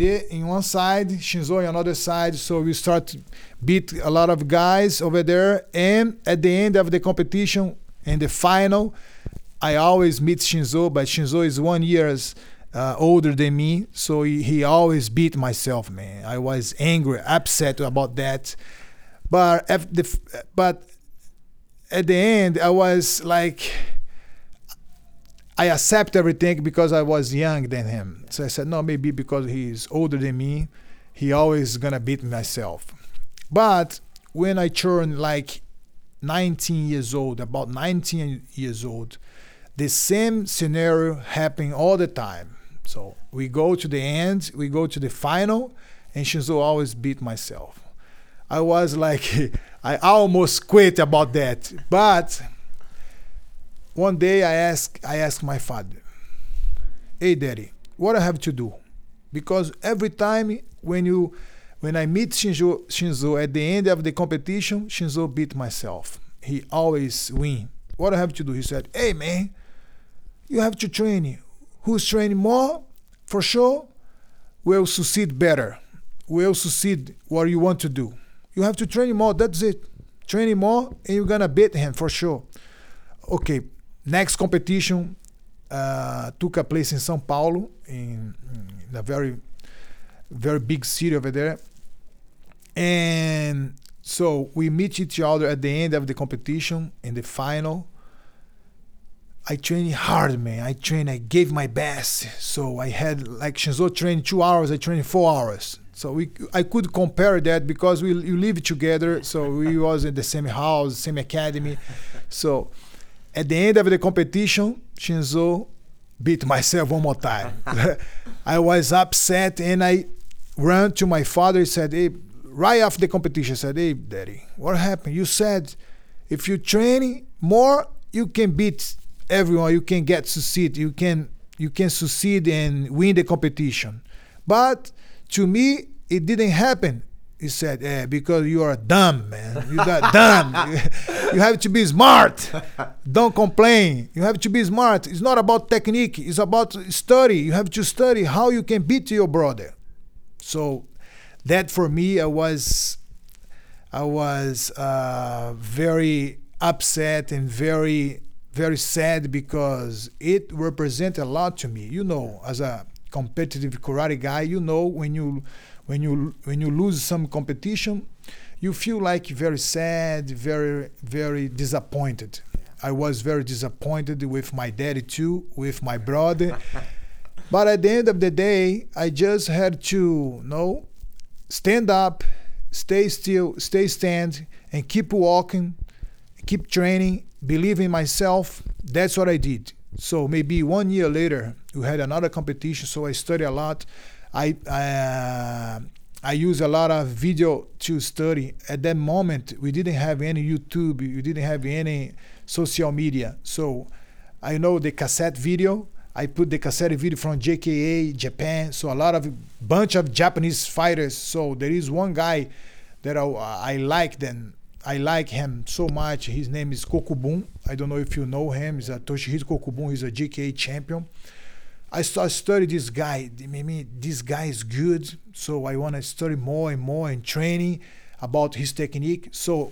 in one side, Shinzo in another side. So we start to beat a lot of guys over there. And at the end of the competition, in the final, I always meet Shinzo, but Shinzo is one years uh, older than me, so he, he always beat myself, man. I was angry, upset about that, but at the but at the end, I was like. I accept everything because I was young than him. So I said, no, maybe because he's older than me, he always gonna beat myself. But when I turned like 19 years old, about 19 years old, the same scenario happened all the time. So we go to the end, we go to the final, and Shinzo always beat myself. I was like, I almost quit about that. But one day I asked, I asked my father, "Hey, daddy, what I have to do?" Because every time when you, when I meet Shinzo, Shinzo at the end of the competition, Shinzo beat myself. He always win. What I have to do? He said, "Hey, man, you have to train. Who's training more, for sure, will succeed better. Will succeed what you want to do. You have to train more. That's it. Training more, and you're gonna beat him for sure." Okay, next competition uh, took a place in São Paulo, in, in a very, very big city over there. And so we meet each other at the end of the competition in the final. I trained hard, man. I trained, I gave my best. So I had like Shinzo trained two hours, I trained four hours. So we, I could compare that because we you live together. So we was in the same house, same academy. So at the end of the competition, Shinzo beat myself one more time. I was upset and I ran to my father and said, Hey, right after the competition, I said, Hey, daddy, what happened? You said if you train more, you can beat everyone, you can get succeed, you can you can succeed and win the competition. But to me, it didn't happen. He said, yeah, because you are dumb, man. You got dumb. you have to be smart. Don't complain. You have to be smart. It's not about technique. It's about study. You have to study how you can beat your brother. So that for me, I was, I was uh, very upset and very, very sad because it represents a lot to me. You know, as a competitive karate guy, you know when you when you when you lose some competition, you feel like very sad, very very disappointed. I was very disappointed with my daddy too, with my brother. but at the end of the day, I just had to you know stand up, stay still, stay stand, and keep walking, keep training, believe in myself. That's what I did. So maybe one year later, we had another competition. So I studied a lot. I uh, I use a lot of video to study. At that moment, we didn't have any YouTube, we didn't have any social media. So I know the cassette video. I put the cassette video from JKA Japan. So a lot of bunch of Japanese fighters. So there is one guy that I, I like then. I like him so much. His name is Kokubun. I don't know if you know him. He's a Toshihiro Kokubun. He's a JKA champion. I start study this guy. Maybe this guy is good, so I want to study more and more and training about his technique. So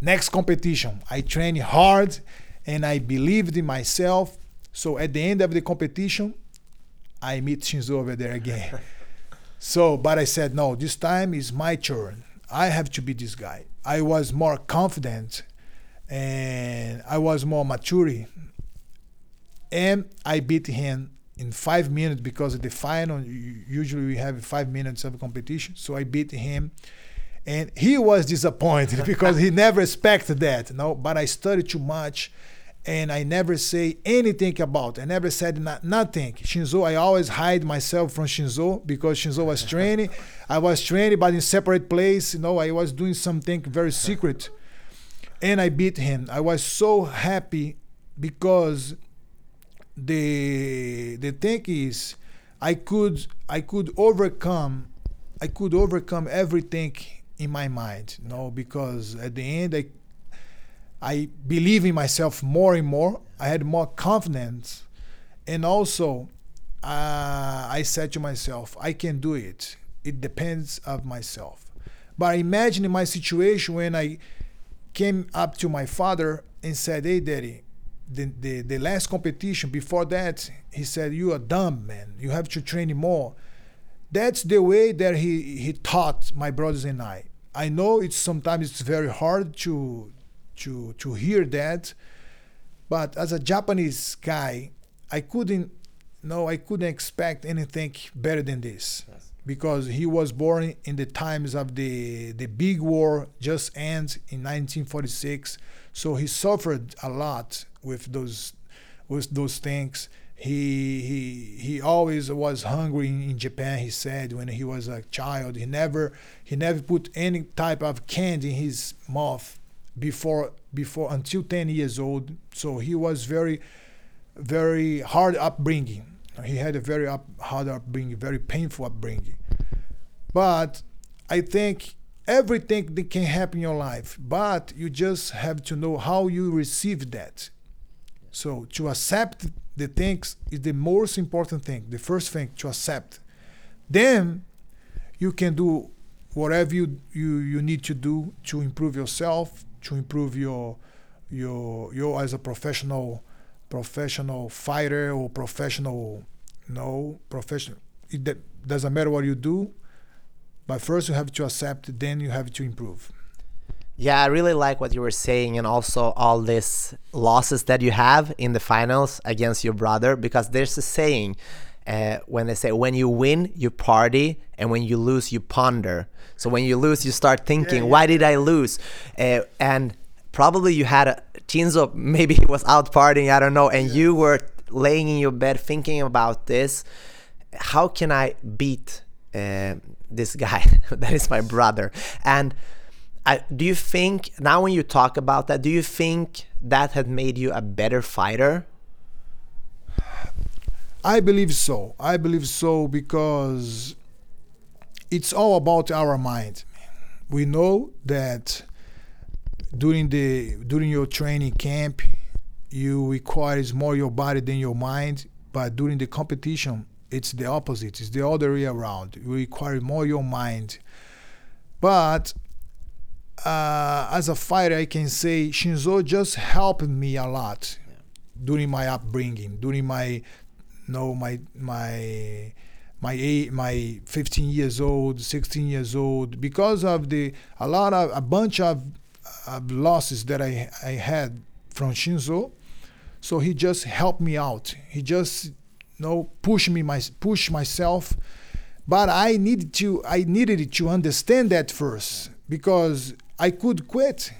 next competition, I train hard and I believed in myself. So at the end of the competition, I meet Shinzo over there again. so, but I said no. This time is my turn. I have to be this guy. I was more confident and I was more mature. And I beat him in five minutes because of the final usually we have five minutes of competition. So i beat him and he was disappointed because he never expected that no but i studied too much and i never say anything about i never said not, nothing. Shinzo i always hide myself from shinzo because shinzo was training. I was training but in separate place you know i was doing something very secret and i beat him. I was so happy because the the thing is I could I could overcome I could overcome everything in my mind, you know, because at the end I I believe in myself more and more. I had more confidence and also uh, I said to myself, I can do it. It depends of myself. But imagine my situation when I came up to my father and said, "Hey, daddy." The, the, the last competition before that he said you are dumb man you have to train more that's the way that he, he taught my brothers and I. I know it's sometimes it's very hard to to to hear that, but as a Japanese guy, I couldn't no I couldn't expect anything better than this. Yes. Because he was born in the times of the the big war just ends in 1946, so he suffered a lot with those with those things he he he always was hungry in Japan. He said when he was a child, he never he never put any type of candy in his mouth before before until 10 years old. So he was very very hard upbringing. He had a very up, hard upbringing, very painful upbringing. But I think everything that can happen in your life, but you just have to know how you receive that. So to accept the things is the most important thing. The first thing to accept. Then you can do whatever you, you, you need to do to improve yourself, to improve your your your as a professional professional fighter or professional no professional it doesn't matter what you do but first you have to accept then you have to improve yeah, I really like what you were saying, and also all these losses that you have in the finals against your brother, because there's a saying uh, when they say, when you win, you party, and when you lose, you ponder. So when you lose, you start thinking, yeah, yeah. why did I lose? Uh, and probably you had a Shinzo, maybe he was out partying, I don't know, and yeah. you were laying in your bed thinking about this. How can I beat uh, this guy that is my brother? And I, do you think now when you talk about that, do you think that had made you a better fighter? I believe so. I believe so because it's all about our mind. We know that during the during your training camp, you requires more your body than your mind. But during the competition, it's the opposite. It's the other way around. You require more your mind. But uh, as a fighter, I can say Shinzo just helped me a lot yeah. during my upbringing, during my, know, my my my eight, my 15 years old, 16 years old, because of the a lot of a bunch of, of losses that I I had from Shinzo. So he just helped me out. He just know pushed me my push myself, but I needed to I needed to understand that first because I could quit.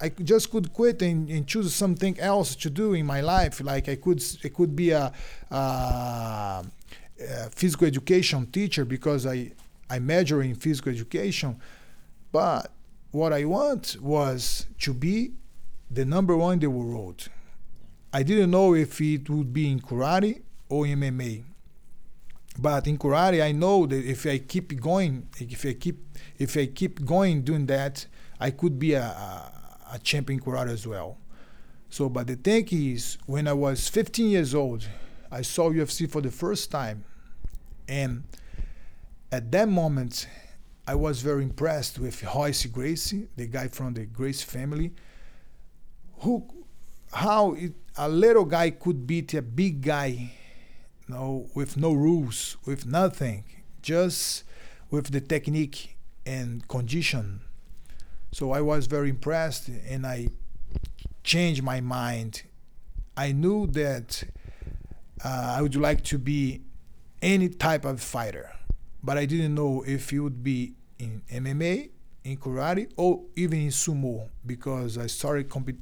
I just could quit and, and, choose something else to do in my life. Like I could, it could be a, a, a, physical education teacher because I, I major in physical education. But what I want was to be the number one in the world. I didn't know if it would be in karate or MMA. But in karate, I know that if I keep going, if I keep, if I keep going doing that, I could be a, a, champion karate as well. So, but the thing is, when I was 15 years old, I saw UFC for the first time, and at that moment, I was very impressed with Royce Gracie, the guy from the Gracie family, who, how it, a little guy could beat a big guy, know, with no rules, with nothing, just with the technique and condition so I was very impressed and I changed my mind. I knew that uh, I would like to be any type of fighter, but I didn't know if it would be in MMA, in karate, or even in sumo because I started compete.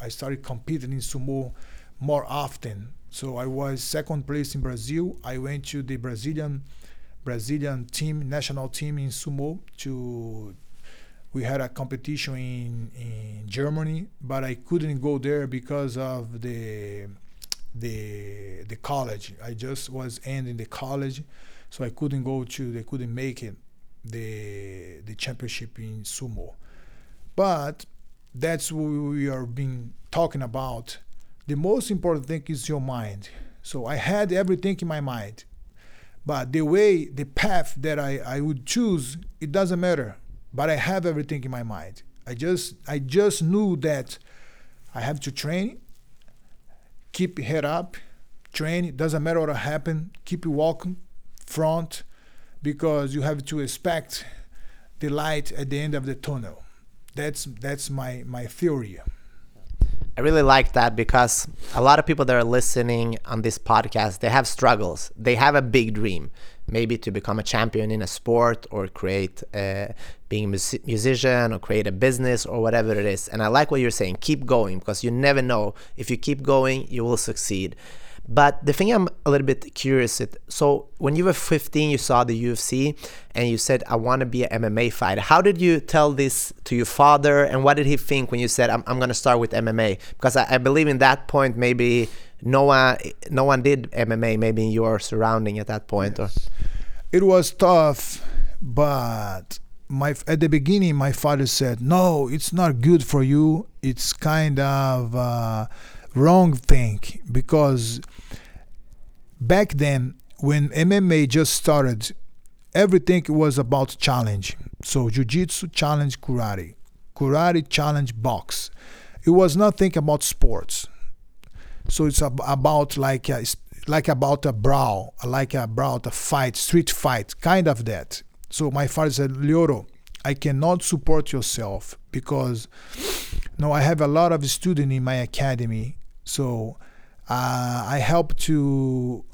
I started competing in sumo more often. So I was second place in Brazil. I went to the Brazilian Brazilian team, national team in sumo to we had a competition in, in Germany, but I couldn't go there because of the the the college. I just was ending the college, so I couldn't go to. They couldn't make it the the championship in sumo. But that's what we are being talking about. The most important thing is your mind. So I had everything in my mind. But the way, the path that I, I would choose, it doesn't matter. But I have everything in my mind. I just I just knew that I have to train, keep head up, train. It doesn't matter what happen. Keep walking, front, because you have to expect the light at the end of the tunnel. That's that's my my theory. I really like that because a lot of people that are listening on this podcast, they have struggles. They have a big dream, maybe to become a champion in a sport or create, uh, being a mus- musician or create a business or whatever it is. And I like what you're saying. Keep going because you never know. If you keep going, you will succeed. But the thing I'm a little bit curious so when you were 15, you saw the UFC and you said, I want to be an MMA fighter. How did you tell this to your father? And what did he think when you said, I'm, I'm going to start with MMA? Because I, I believe in that point, maybe no one, no one did MMA, maybe in your surrounding at that point. Yes. Or It was tough, but my at the beginning, my father said, No, it's not good for you. It's kind of. Uh, wrong thing because back then when MMA just started, everything was about challenge. So jiu-jitsu challenge karate, karate challenge box. It was nothing about sports. So it's about like a, like about a brawl, like about a fight, street fight, kind of that. So my father said, Lyoto, I cannot support yourself because no, I have a lot of students in my academy so uh, I help to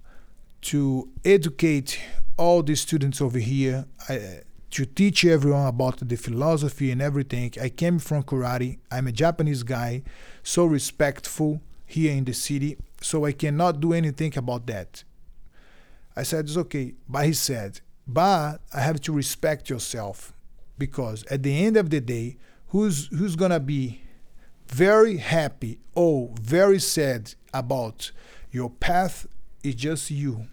to educate all the students over here. I, to teach everyone about the philosophy and everything. I came from karate. I'm a Japanese guy, so respectful here in the city. So I cannot do anything about that. I said it's okay, but he said, but I have to respect yourself because at the end of the day, who's who's gonna be very happy or very sad about your path is just you.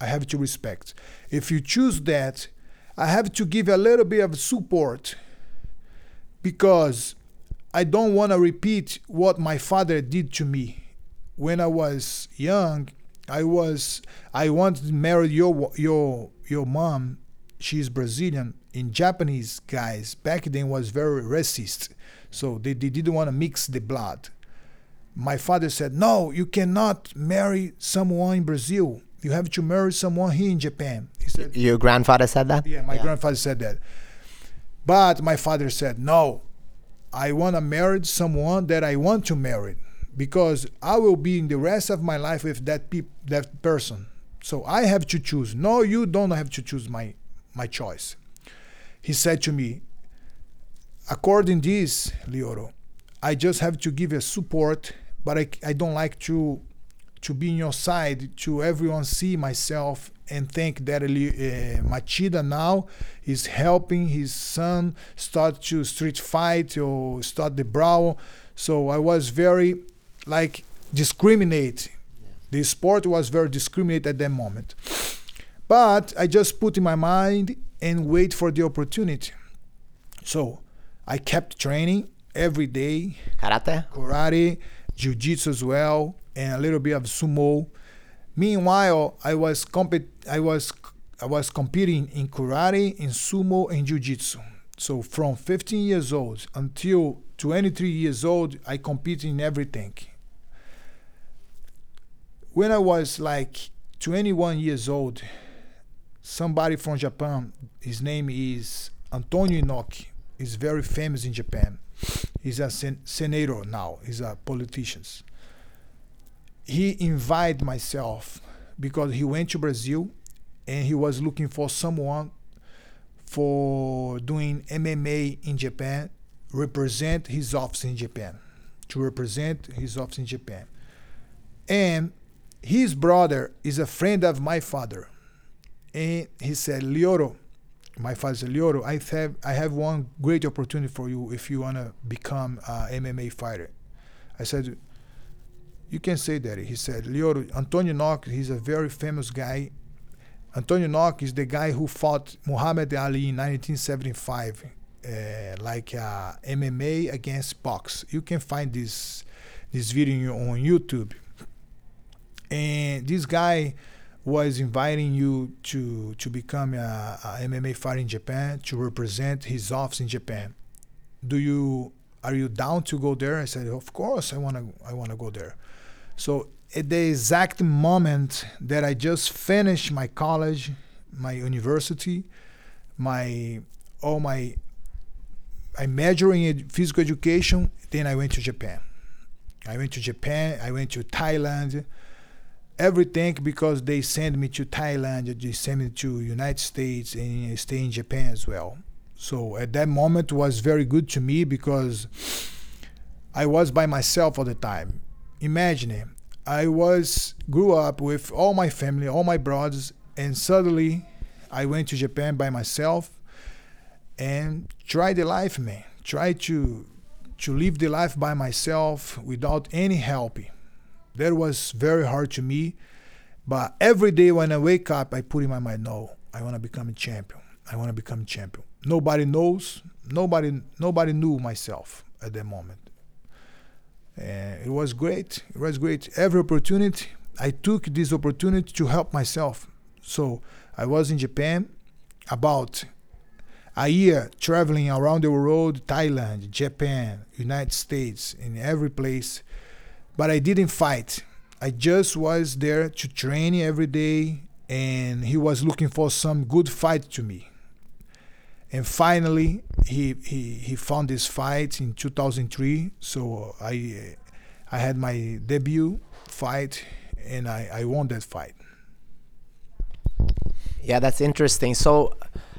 I have to respect. If you choose that, I have to give a little bit of support because I don't want to repeat what my father did to me when I was young. I was I wanted to marry your your your mom. She's Brazilian. In Japanese guys back then was very racist. So they, they didn't want to mix the blood. My father said, No, you cannot marry someone in Brazil. You have to marry someone here in Japan. He said, Your grandfather said that? Yeah, my yeah. grandfather said that. But my father said, No, I want to marry someone that I want to marry because I will be in the rest of my life with that peop- that person. So I have to choose. No, you don't have to choose my my choice. He said to me, according this, Lyoto, I just have to give a support, but I, I don't like to to be in your side to everyone see myself and think that uh, Machida now is helping his son start to street fight or start the brawl. So I was very like discriminate. The sport was very discriminate at that moment. But I just put in my mind and wait for the opportunity. So I kept training every day. Karate? Karate, jiu-jitsu as well, and a little bit of sumo. Meanwhile, I was compet- I was I was competing in karate, in sumo, and jiu-jitsu. So from 15 years old until 23 years old, I competed in everything. When I was like 21 years old, somebody from Japan, his name is Antonio Inoki is very famous in Japan. He's a sen- senator now. He's a politician. He invited myself because he went to Brazil and he was looking for someone for doing MMA in Japan, represent his office in Japan, to represent his office in Japan. And his brother is a friend of my father. And he said, Lyoto, my father Lyoto, I have I have one great opportunity for you if you wanna become a MMA fighter. I said, you can say that. He said, Lyoto, Antonio Inoki, he's a very famous guy. Antonio Inoki is the guy who fought Muhammad Ali in 1975, uh, like uh, MMA against box. You can find this this video on YouTube. And this guy was inviting you to to become a, a MMA fighter in Japan to represent his office in Japan. Do you are you down to go there? I said, of course, I wanna I wanna go there. So at the exact moment that I just finished my college, my university, my all my I majoring in physical education, then I went to Japan. I went to Japan, I went to Thailand, everything because they send me to Thailand, they send me to United States and I stay in Japan as well. So at that moment was very good to me because I was by myself all the time. Imagine I was grew up with all my family, all my brothers, and suddenly I went to Japan by myself and try the life, man. Try to to live the life by myself without any help. That was very hard to me. But every day when I wake up, I put in my mind, no, I want to become a champion. I want to become a champion. Nobody knows. Nobody nobody knew myself at that moment. It was great. It was great. Every opportunity, I took this opportunity to help myself. So I was in Japan about a year traveling around the world Thailand, Japan, United States, in every place. But I didn't fight. I just was there to train every day, and he was looking for some good fight to me. And finally, he, he, he found this fight in 2003. So I, I had my debut fight, and I, I won that fight. Yeah, that's interesting. So,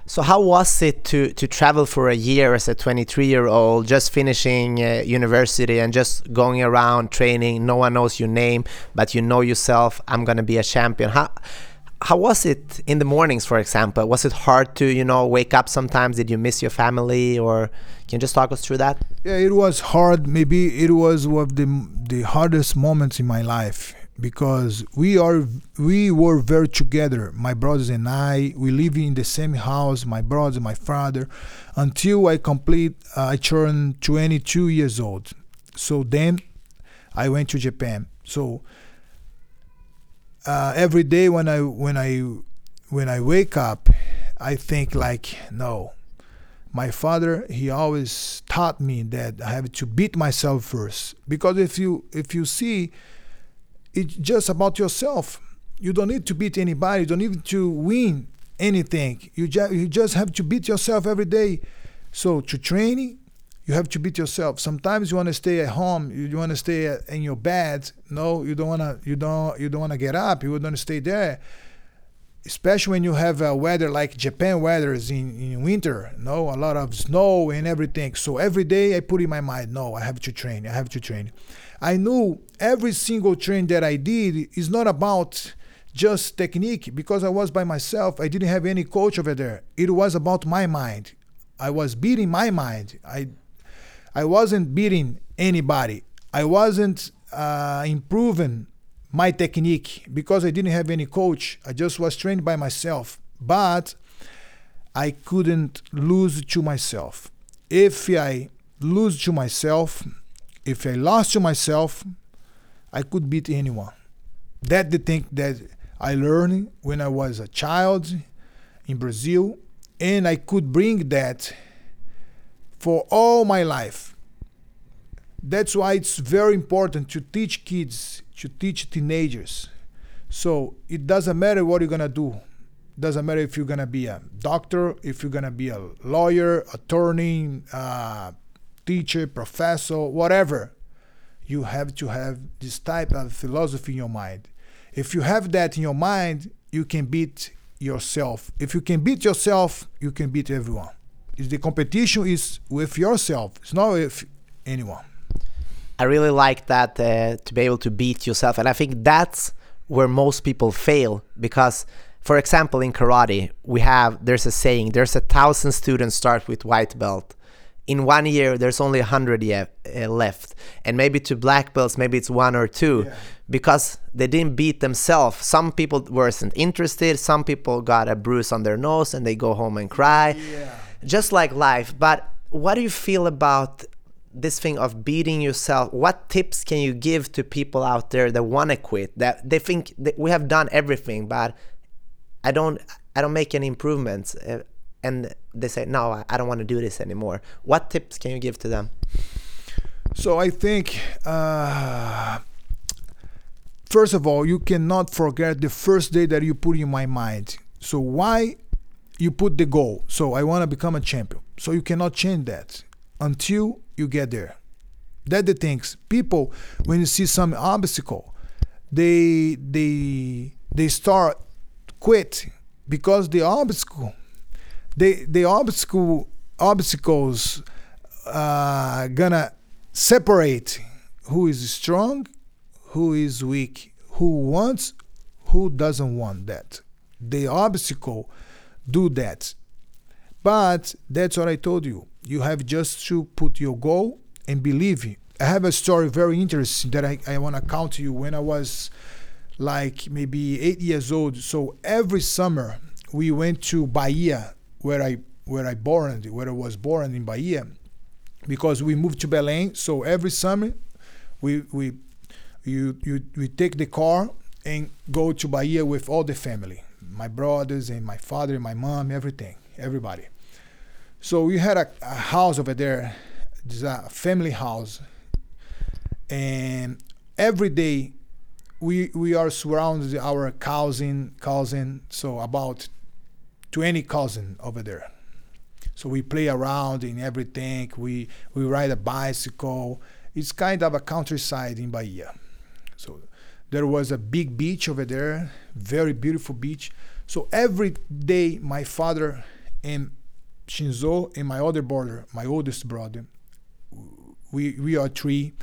so how was it to to travel for a year as a 23 year old, just finishing uh, university and just going around training? No one knows your name, but you know yourself. I'm gonna be a champion. How how was it in the mornings, for example? Was it hard to you know wake up sometimes? Did you miss your family, or can you just talk us through that? Yeah, it was hard. Maybe it was one of the the hardest moments in my life because we are we were very together my brothers and i. We live in the same house my brother my father until i complete uh, i turned 22 years old. So then i went to japan. So uh, every day when i when i when i wake up i think like no. My father he always taught me that i have to beat myself first because if you if you see it's just about yourself. You don't need to beat anybody. You don't need to win anything. You, ju- you just have to beat yourself every day. So to training, you have to beat yourself. Sometimes you want to stay at home. You, you want to stay in your bed. No, you don't want to. You don't. You don't want to get up. You want to stay there. Especially when you have a weather like Japan weather is in, in winter. No, a lot of snow and everything. So every day I put in my mind, no, I have to train. I have to train. I knew every single train that I did is not about just technique because I was by myself. I didn't have any coach over there. It was about my mind. I was beating my mind. I I wasn't beating anybody. I wasn't uh, improving my technique because I didn't have any coach. I just was trained by myself. But I couldn't lose to myself. If I lose to myself, if I lost to myself, I could beat anyone. That's the thing that I learned when I was a child in Brazil, and I could bring that for all my life. That's why it's very important to teach kids, to teach teenagers. So it doesn't matter what you're gonna do. Doesn't matter if you're gonna be a doctor, if you're gonna be a lawyer, attorney, uh, teacher, professor, whatever, you have to have this type of philosophy in your mind. If you have that in your mind, you can beat yourself. If you can beat yourself, you can beat everyone. The competition is with yourself. It's not with anyone. I really like that uh, to be able to beat yourself, and I think that's where most people fail because for example in karate we have there's a saying there's a thousand students start with white belt in one year there's only 100 yet, uh, left. And maybe to black belts maybe it's one or two. Yeah. because they didn't beat themselves. Some people weren't interested. Some people got a bruise on their nose and they go home and cry. Yeah. just like life. But what do you feel about this thing of beating yourself? What tips can you give to people out there that want to quit? That they think that we have done everything but i don't i don't make any improvements. Uh, and they say no i don't want to do this anymore what tips can you give to them so i think uh, first of all you cannot forget the first day that you put in my mind so why you put the goal so i want to become a champion so you cannot change that until you get there. That the things. People, when you see some obstacle, they they they start quit because the obstacle, they the obstacle obstacles uh, gonna separate who is strong, who is weak, who wants, who doesn't want that. The obstacle do that. But that's what I told you you have just to put your goal and believe. I have a story very interesting that I, I want to count to you. When I was like maybe eight years old, so every summer we went to Bahia, where I where I born, where I was born in Bahia, because we moved to Belém. So every summer, we we you you we take the car and go to Bahia with all the family, my brothers and my father and my mom, everything, everybody. So we had a, a house over there, it's a family house, and every day we we are surrounded our cousin cousin so about 20 cousin over there. So we play around in everything. We we ride a bicycle. It's kind of a countryside in bahia. So there was a big beach over there very beautiful beach. So every day my father and Shinzo and my other brother, my oldest brother, we we are three.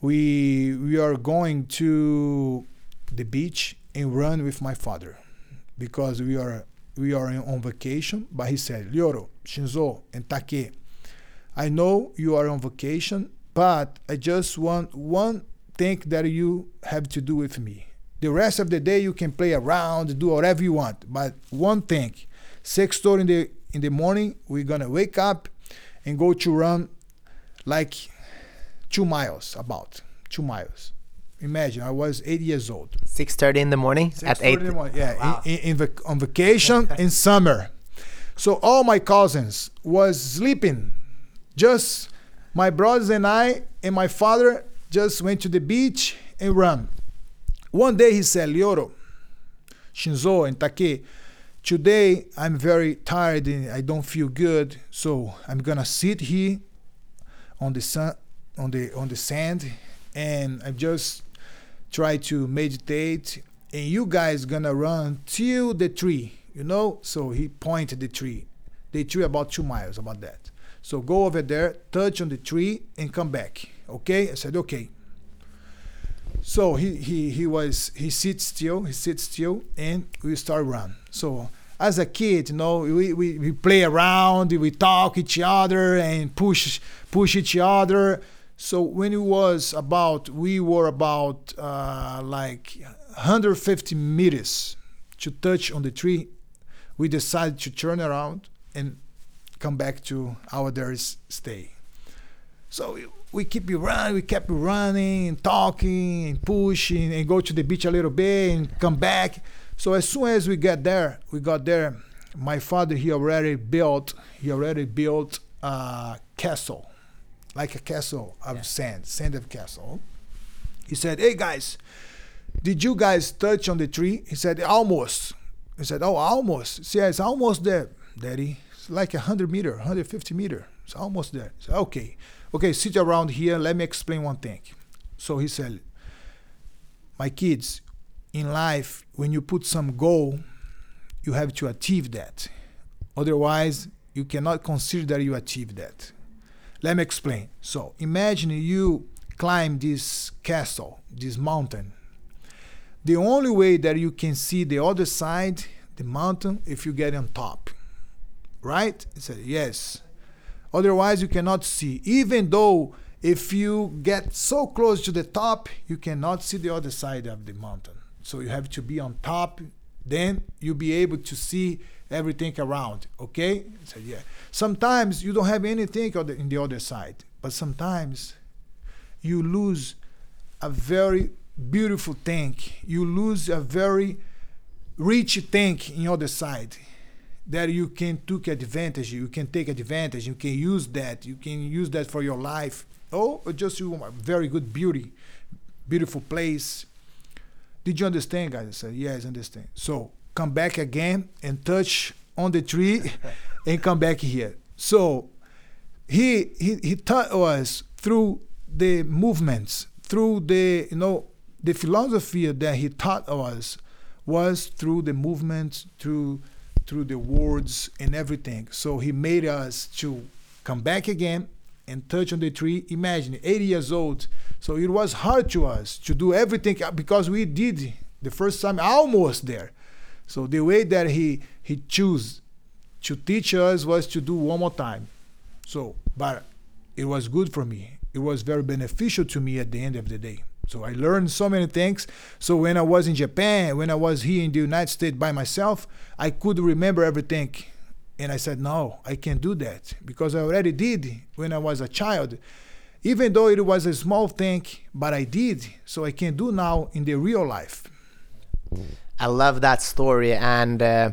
We we are going to the beach and run with my father because we are we are on vacation. But he said, Lyoto, Shinzo, and Take, I know you are on vacation, but I just want one thing that you have to do with me. The rest of the day you can play around, do whatever you want, but one thing, six thirty in the in the morning, we're gonna wake up and go to run like two miles, about two miles. Imagine I was eight years old. Six thirty in the morning at eight. Morning, yeah, wow. in, in, in on vacation in summer. So all my cousins was sleeping. Just my brothers and I and my father just went to the beach and run. One day he said, Lyoto, Shinzo and Take, Today I'm very tired and I don't feel good, so I'm gonna sit here on the sun, on the on the sand, and I'm just try to meditate. And you guys gonna run till the tree, you know. So he pointed the tree, the tree about two miles, about that. So go over there, touch on the tree, and come back. Okay? I said okay. So he, he, he was he sits still, he sits still, and we start run. So as a kid, you know, we, we, we play around, we talk each other and push push each other. So when it was about, we were about uh, like 150 meters to touch on the tree, we decided to turn around and come back to our there stay. So we keep running, we kept running and talking and pushing and go to the beach a little bit and come back. So as soon as we get there, we got there. My father he already built he already built a castle, like a castle of yeah. sand, sand of castle. He said, "Hey guys, did you guys touch on the tree?" He said, "Almost." He said, "Oh, almost." See, it's almost there, Daddy. It's like a hundred meter, 150 meter. It's almost there. Said, okay okay, sit around here. Let me explain one thing. So he said, my kids, in life, when you put some goal, you have to achieve that. Otherwise, you cannot consider that you achieved that. Let me explain. So imagine you climb this castle, this mountain. The only way that you can see the other side, the mountain, if you get on top. Right? He said, Yes. Otherwise, you cannot see. Even though if you get so close to the top, you cannot see the other side of the mountain. So you have to be on top. Then you'll be able to see everything around. Okay? So yeah. Sometimes you don't have anything on the, in the other side, but sometimes you lose a very beautiful thing. You lose a very rich thing in other side that you can take advantage. You can take advantage. You can use that. You can use that for your life. Oh, just you a very good beauty, beautiful place. Did you understand, guys? I said, yes, understand. So come back again and touch on the tree and come back here. So he he he taught us through the movements, through the you know the philosophy that he taught us was through the movements, through through the words and everything. So he made us to come back again and touch on the tree. Imagine 80 years old. So it was hard to us to do everything because we did the first time almost there. So the way that he he chose to teach us was to do one more time. So, but it was good for me. It was very beneficial to me at the end of the day. So I learned so many things. So when I was in Japan, when I was here in the United States by myself, I could remember everything. And I said, no, I can't do that because I already did when I was a child. Even though it was a small thing, but I did. So I can do now in the real life. I love that story. And uh,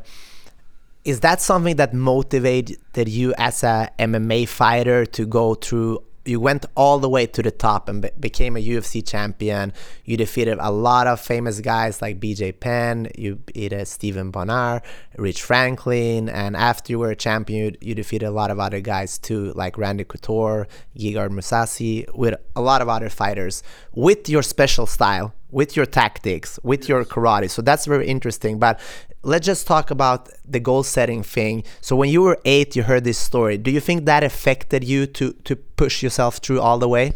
is that something that motivated you as a MMA fighter to go through you went all the way to the top and be- became a UFC champion. You defeated a lot of famous guys like BJ Penn. You beat uh, Stephen Bonnar, Rich Franklin, and after you were a champion, you, you defeated a lot of other guys too, like Randy Couture, Gegard Mousasi, with a lot of other fighters with your special style, with your tactics, with your karate. So that's very interesting. But let's just talk about the goal setting thing. So when you were eight, you heard this story. Do you think that affected you to to push yourself through all the way?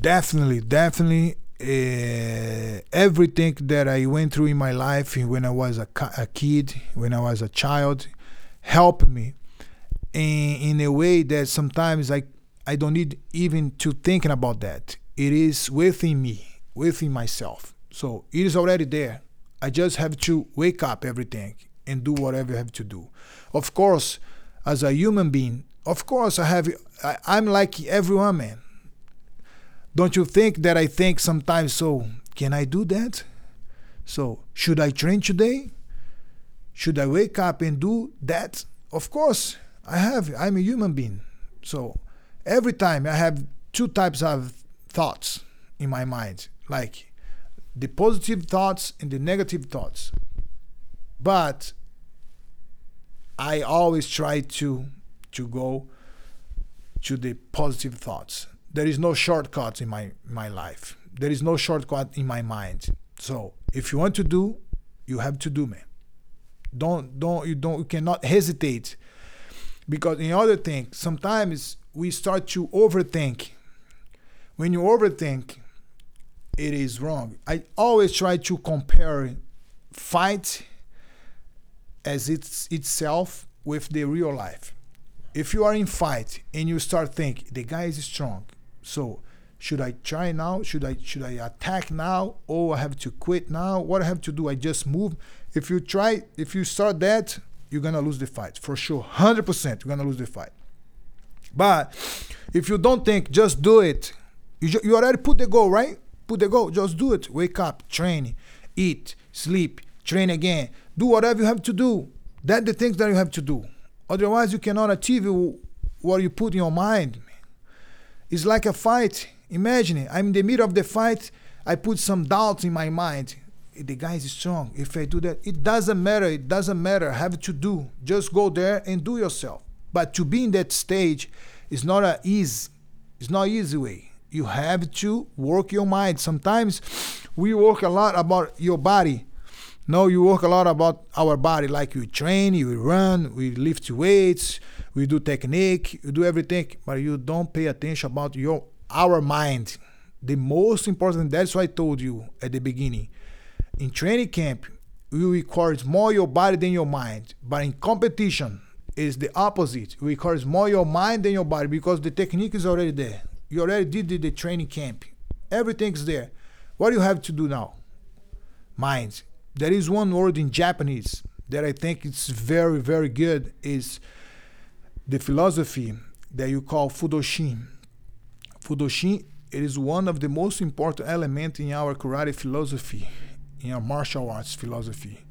Definitely, definitely. Uh, everything that I went through in my life when I was a, a kid, when I was a child, helped me in, in a way that sometimes I I don't need even to thinking about that. It is within me, within myself. So it is already there I just have to wake up everything and do whatever I have to do. Of course, as a human being, of course I have I, I'm like everyone man. Don't you think that I think sometimes so can I do that? So should I train today? Should I wake up and do that? Of course, I have. I'm a human being. So every time I have two types of thoughts in my mind. Like the positive thoughts and the negative thoughts. But I always try to to go to the positive thoughts. There is no shortcut in my my life. There is no shortcut in my mind. So if you want to do, you have to do, man. Don't don't you don't you cannot hesitate. Because in other things, sometimes we start to overthink. When you overthink, it is wrong. I always try to compare fight as it's itself with the real life. If you are in fight and you start thinking the guy is strong, so should I try now? Should I should I attack now? Oh, I have to quit now? What I have to do? I just move. If you try, if you start that, you're gonna lose the fight for sure. Hundred percent, you're gonna lose the fight. But if you don't think, just do it. You, you already put the goal right put the goal. Just do it. Wake up, train, eat, sleep, train again. Do whatever you have to do. That's the things that you have to do. Otherwise, you cannot achieve what you put in your mind. It's like a fight. Imagine it. I'm in the middle of the fight. I put some doubts in my mind. The guy is strong. If I do that, it doesn't matter. It doesn't matter. Have to do. Just go there and do yourself. But to be in that stage is not a easy. It's not easy way you have to work your mind. Sometimes we work a lot about your body. No, you work a lot about our body, like we train, we run, we lift weights, we do technique, you do everything, but you don't pay attention about your our mind. The most important, that's why I told you at the beginning. In training camp, you require more your body than your mind. But in competition, is the opposite. You requires more your mind than your body because the technique is already there. You already did the, the training camp. Everything's there. What do you have to do now? Mind. There is one word in Japanese that I think it's very, very good is the philosophy that you call Fudoshin. Fudoshin it is one of the most important elements in our karate philosophy, in our martial arts philosophy.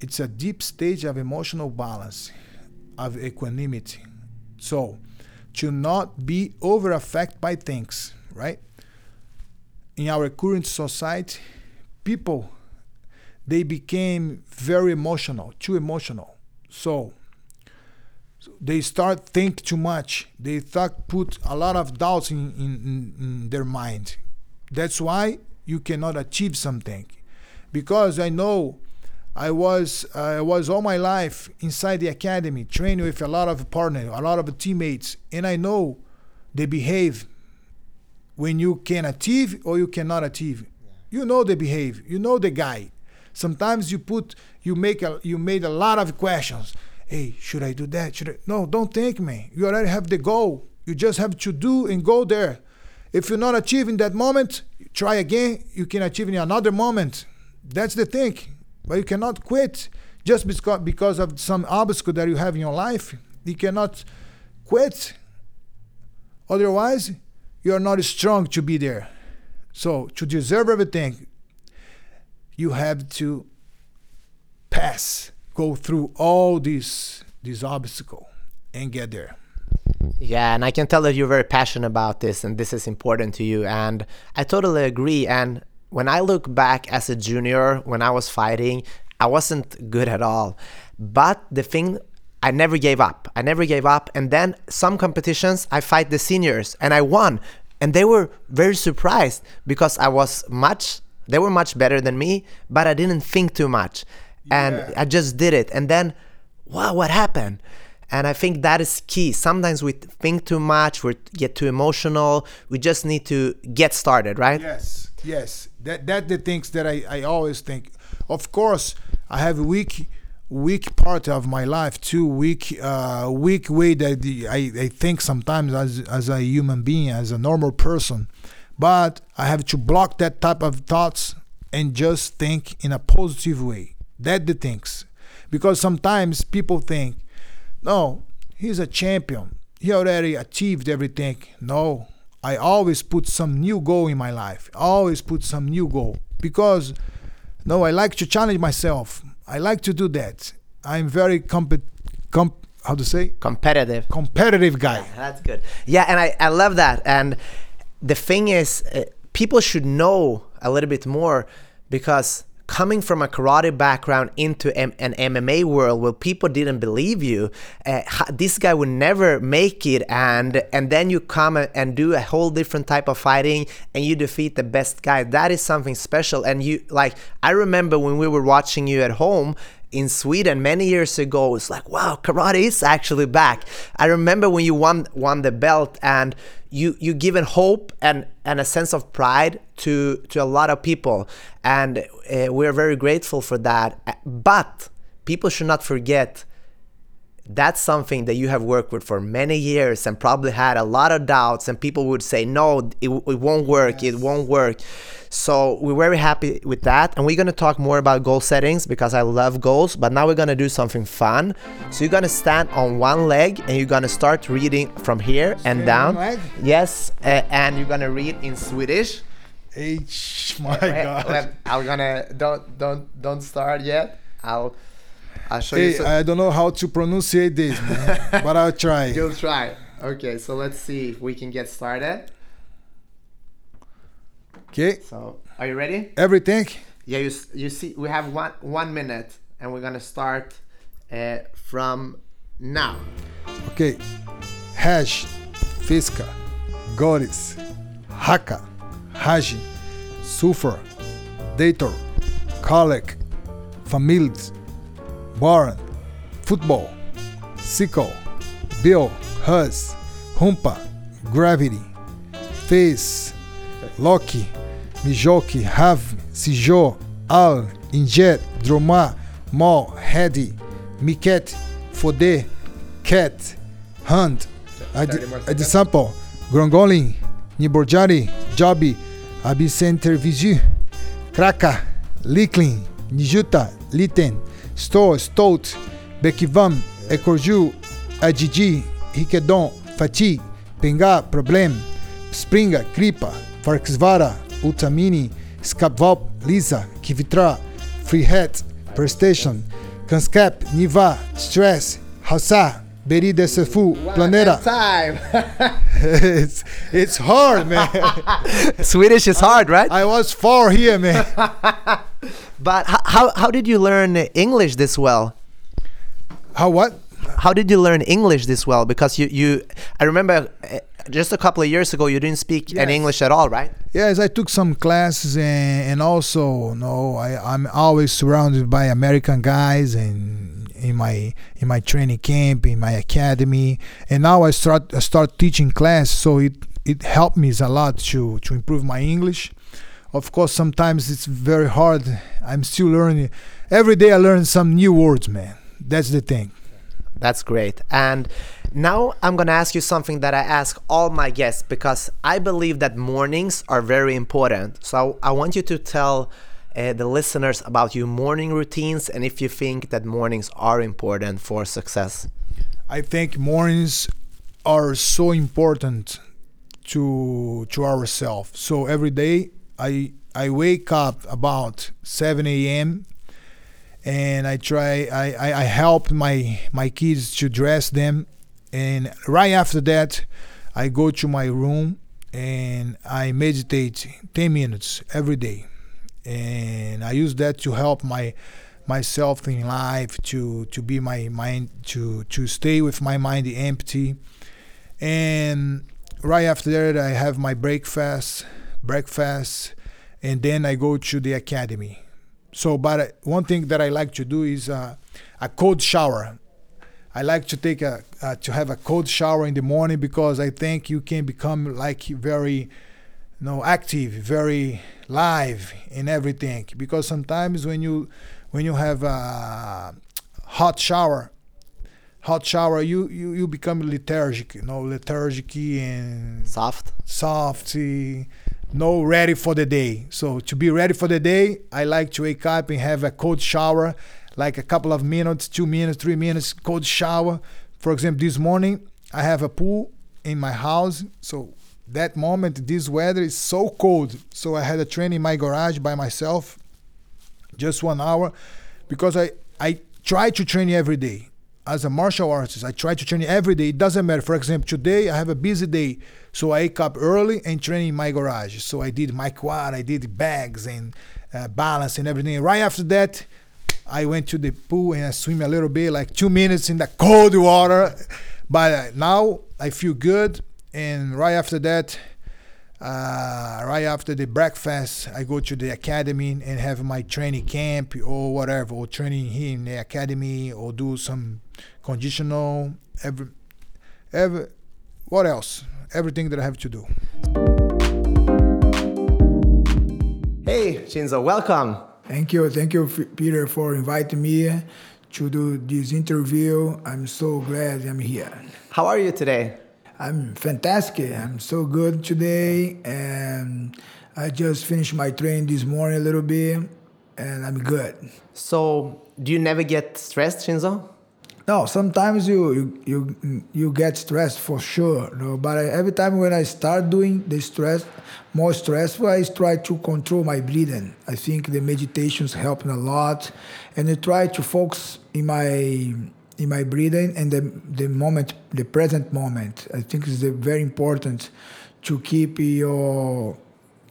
It's a deep stage of emotional balance, of equanimity. So, to not be over affected by things, right? In our current society, people they became very emotional, too emotional. So they start think too much. They thought put a lot of doubts in, in, in their mind. That's why you cannot achieve something. Because I know I was I was all my life inside the academy, training with a lot of partners, a lot of teammates, and I know they behave when you can achieve or you cannot achieve. You know they behave. You know the guy. Sometimes you put you make a you made a lot of questions hey, should I do that? Should I? No, don't think, man. You already have the goal. You just have to do and go there. If you're not achieving that moment, try again. You can achieve in another moment. That's the thing. But you cannot quit just because of some obstacle that you have in your life. You cannot quit. Otherwise, you are not strong to be there. So to deserve everything, you have to pass go through all these these obstacles and get there. Yeah, and I can tell that you're very passionate about this and this is important to you. And I totally agree. And when I look back as a junior, when I was fighting, I wasn't good at all. But the thing, I never gave up. I never gave up. And then some competitions, I fight the seniors and I won. And they were very surprised because I was much, they were much better than me, but I didn't think too much and yeah. I just did it. And then, wow, what happened? And I think that is key. Sometimes we think too much, we get too emotional. We just need to get started, right? Yes, yes. That that the things that I, I always think. Of course, I have a weak weak part of my life too. Weak uh, weak way that I, I think sometimes as as a human being, as a normal person. But I have to block that type of thoughts and just think in a positive way that the things. Because sometimes people think, no, he's a champion. He already achieved everything. No, I always put some new goal in my life. Always put some new goal because no, I like to challenge myself. I like to do that. I'm very comp, comp how to say competitive competitive guy. That's good. Yeah, and I I love that. And the thing is, uh, people should know a little bit more because coming from a karate background into M- an MMA world where people didn't believe you, uh, this guy would never make it, and and then you come and do a whole different type of fighting, and you defeat the best guy. That is something special. And you like, I remember when we were watching you at home in Sweden many years ago. It's like, wow, karate is actually back. I remember when you won won the belt and you you given hope and and a sense of pride to to a lot of people, and uh, we're very grateful for that. But people should not forget that's something that you have worked with for many years and probably had a lot of doubts and people would say no it, it won't work yes. it won't work. So we're very happy with that and we're going to talk more about goal settings because i love goals but now we're going to do something fun. So you're going to stand on one leg and you're going to start reading from here and down. leg? yes uh, and you're going to read in swedish. H my god. I'm gonna don't don't don't start yet. I'll I'll show hey, you. Some... I don't know how to pronounce this, man, but I'll try. You'll try. Okay, so let's see if we can get started. Okay. So, are you ready? Everything. Yeah, you you see, we have one one minute, and we're gonna start uh, from now. Okay. Hash, Fiska, Goris, Haka, Haji, Sulfur, Dator, Kalek, Famils, Warren, Football, Sickle, Bill, Hus, Humpa, Gravity, Face, Loki, Mijoki, Have, Sijo, Al, Injet, Droma, Mal, Hedy, Miket, Fode, Cat, Hunt, Adisample, Grongolin, Niborjari, Joby, Abicentervisu, Kraka, Liklin, Nijuta, Liten, Sto, Stout, Bekivam, Ekorju, Ajiji, Hikedon, Fati, Penga, Problem, Springa, Kripa, Farxvara, Utamini, Skapvalp, Lisa, Kivitra, Freehat, Prestation, Kanskap, Niva, Stress, Hausa, Berida Sefu, Planeta. Time. it's, it's hard, man. Swedish is hard, right? I was four here, man. But how how did you learn English this well? How what? How did you learn English this well? Because you you I remember uh, just a couple of years ago you didn't speak any English at all, right? Yes, I took some classes and, and also no, I, I'm always surrounded by American guys and in my in my training camp, in my academy, and now I start I start teaching class, so it it helped me a lot to to improve my English. Of course, sometimes it's very hard. I'm still learning. Every day I learn some new words, man. That's the thing. That's great. And now I'm going to ask you something that I ask all my guests because I believe that mornings are very important. So I want you to tell uh, the listeners about your morning routines and if you think that mornings are important for success. I think mornings are so important to to ourselves. So every day I I wake up about 7 a.m. and I try I, I, I help my my kids to dress them. And right after that I go to my room and I meditate 10 minutes every day. And I use that to help my myself in life to to be my mind to to stay with my mind empty. And right after that I have my breakfast breakfast and then I go to the academy. So but uh, one thing that I like to do is uh, a cold shower. I like to take a uh, to have a cold shower in the morning because I think you can become like very you know active very live in everything. Because sometimes when you when you have a hot shower hot shower you you, you become lethargic you know lethargic and Soft? soft eh, no ready for the day. So to be ready for the day i like to wake up and have a cold shower like a couple of minutes two minutes three minutes cold shower. For example this morning i have a pool in my house. So that moment this weather is so cold. So i had a train in my garage by myself just one hour because i i try to train every day. As a martial artist i try to train every day. It doesn't matter. For example today i have a busy day so i wake up early and train in my garage so i did my quad i did bags and uh, balance and everything right after that i went to the pool and i swim a little bit like two minutes in the cold water but uh, now i feel good and right after that uh, right after the breakfast, I go to the academy and have my training camp or whatever, or training here in the academy, or do some conditional. Every, every, what else? Everything that I have to do. Hey, Shinzo, welcome. Thank you, thank you, F- Peter, for inviting me to do this interview. I'm so glad I'm here. How are you today? I'm fantastic. I'm so good today, and I just finished my training this morning a little bit, and I'm good. So, do you never get stressed, Shinzo? No, sometimes you you you, you get stressed for sure. No, but I, every time when I start doing the stress, more stressful, I try to control my breathing. I think the meditations helping a lot, and I try to focus in my in my breathing and the the moment, the present moment. I think it's very important to keep your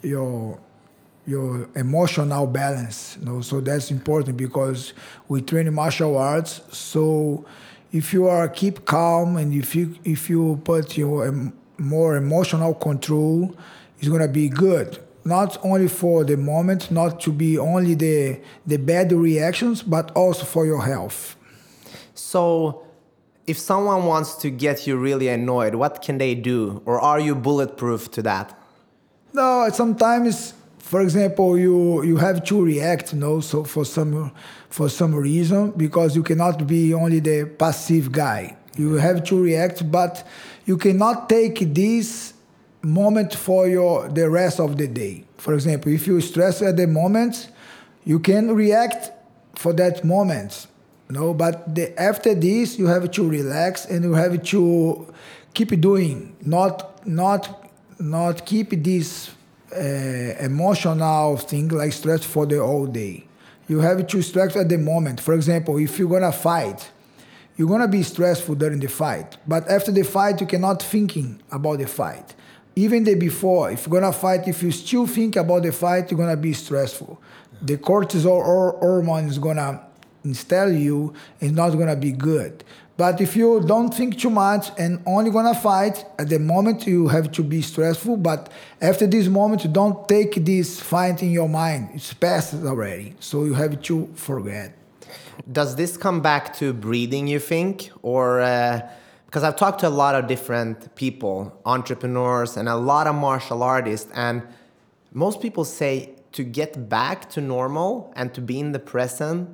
your your emotional balance. You know? So that's important because we train martial arts. So if you are keep calm and if you if you put your em- more emotional control, it's gonna be good. Not only for the moment, not to be only the the bad reactions, but also for your health. So, if someone wants to get you really annoyed, what can they do? Or are you bulletproof to that? No, sometimes, for example, you you have to react, you know, so for some for some reason because you cannot be only the passive guy. You have to react, but you cannot take this moment for your the rest of the day. For example, if you stress at the moment, you can react for that moment. No, but the, after this, you have to relax and you have to keep doing, not not not keep this Uh, emotional thing like stress for the whole day. You have to stress at the moment. For example, if you're gonna fight, you're gonna be stressful during the fight. But after the fight, you cannot thinking about the fight. Even the before, if you're gonna fight, if you still think about the fight, you're gonna be stressful. The cortisol or hormone is gonna instill you, it's not gonna be good. But if you don't think too much and only gonna fight, at the moment you have to be stressful. But after this moment, don't take this fight in your mind. It's past already. So you have to forget. Does this come back to breathing, you think? Or uh, because I've talked to a lot of different people, entrepreneurs, and a lot of martial artists, and most people say to get back to normal and to be in the present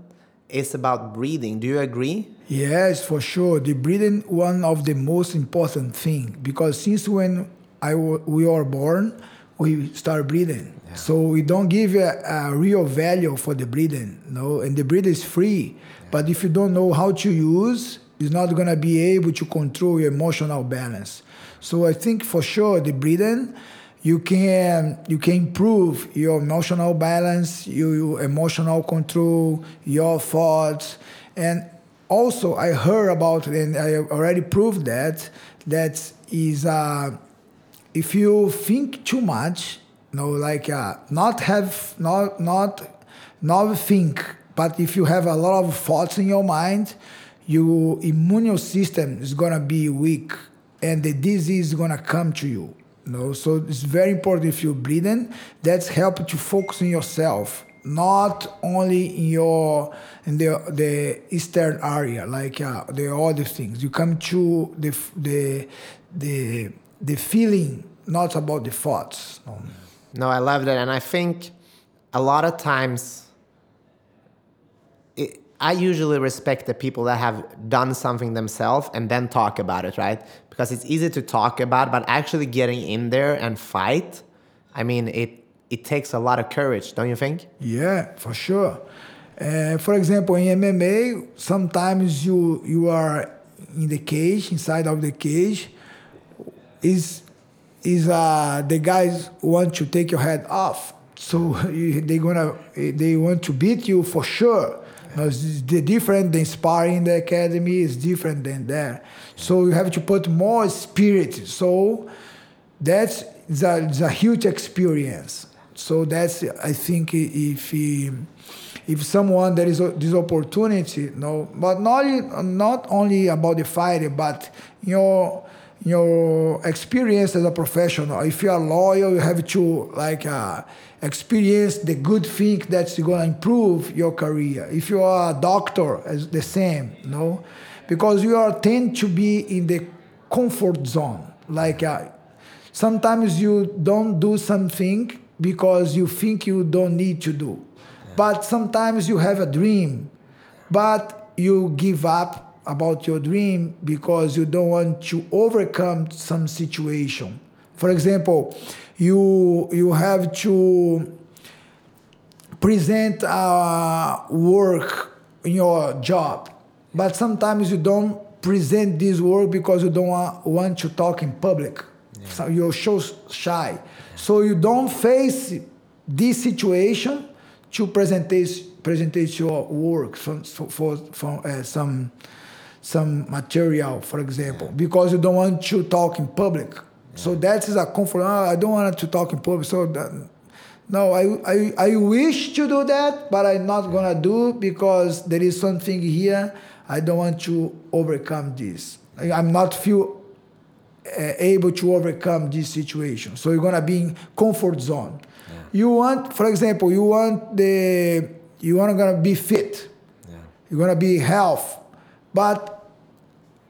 is about breathing. Do you agree? Yes, for sure. The breathing one of the most important thing because since when I we are born, we start breathing. Yeah. So we don't give a, a, real value for the breathing, no. And the breathing is free, yeah. but if you don't know how to use, it's not gonna be able to control your emotional balance. So I think for sure the breathing you can you can improve your emotional balance, your, your emotional control, your thoughts, and also I heard about and I already proved that that is uh, if you think too much, you know, like uh, not have not not not think, but if you have a lot of thoughts in your mind, your immune system is gonna be weak, and the disease is gonna come to you no, so it's very important if you're breathing. That's help to focus on yourself, not only in your in the the eastern area, like uh, the other things. You come to the the the the feeling, not about the thoughts. No. no, I love that, and I think a lot of times. It, I usually respect the people that have done something themselves and then talk about it, right? because it's easy to talk about, but actually getting in there and fight, I mean, it it takes a lot of courage, don't you think? Yeah, for sure. For example, in MMA, sometimes you you are in the cage, inside of the cage, is is uh, the guys want to take your head off, so they gonna they want to beat you for sure the different than sparring in the academy is different than there. So you have to put more spirit. So that's a, a huge experience. So that's I think if if someone there is this opportunity, no, but not not only about the fighting, but your your experience as a professional. If you are loyal, you have to like. Uh, experience the good thing that's going to improve your career. If you are a doctor, it's the same, no? Because you are tend to be in the comfort zone. Like uh, sometimes you don't do something because you think you don't need to do. Yeah. But sometimes you have a dream, but you give up about your dream because you don't want to overcome some situation. For example, you you have to present uh, work in your job, but sometimes you don't present this work because you don't want, want to talk in public. Yeah. So you're so shy. So you don't face this situation to present present your work for, for, for uh, some some material, for example, because you don't want to talk in public. So that is a comfort. Oh, I don't want to talk in public. So that, no, I, I, I wish to do that, but I'm not gonna do because there is something here. I don't want to overcome this. I'm not feel Uh, able to overcome this situation. So you're gonna be in comfort zone. Yeah. You want, for example, you want the you want to gonna be fit. Yeah. You're gonna be health, but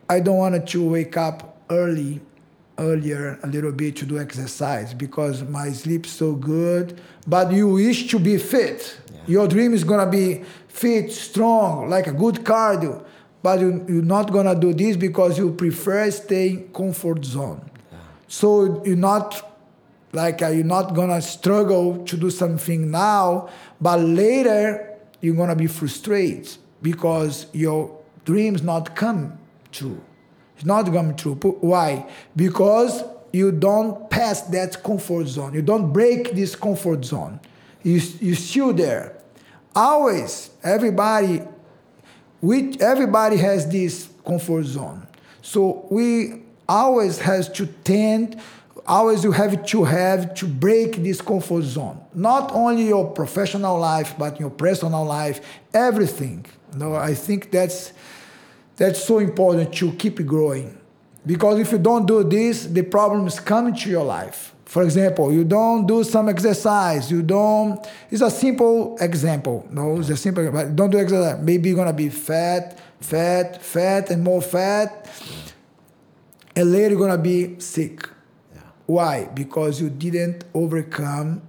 I don't want to wake up early earlier a little bit to do exercise because my sleep's so good. But you wish to be fit. Yeah. Your dream is gonna be fit, strong, like a good cardio. But you, you're not gonna do this because you prefer staying comfort zone. Yeah. So you're not like uh, you're not gonna struggle to do something now, but later you're gonna be frustrated because your dreams not come true. It's not coming true. Why? Because you don't pass that comfort zone. You don't break this comfort zone. You you still there. Always, everybody, we everybody has this comfort zone. So we always has to tend. Always you have to have to break this comfort zone. Not only your professional life, but your personal life, everything. No, I think that's that's so important to keep growing. Because if you don't do this, the problems come into your life. For example, you don't do some exercise, you don't, it's a simple example. No, it's a simple, but don't do exercise. Maybe you're gonna be fat, fat, fat, and more fat. And later you're gonna be sick. Why? Because you didn't overcome,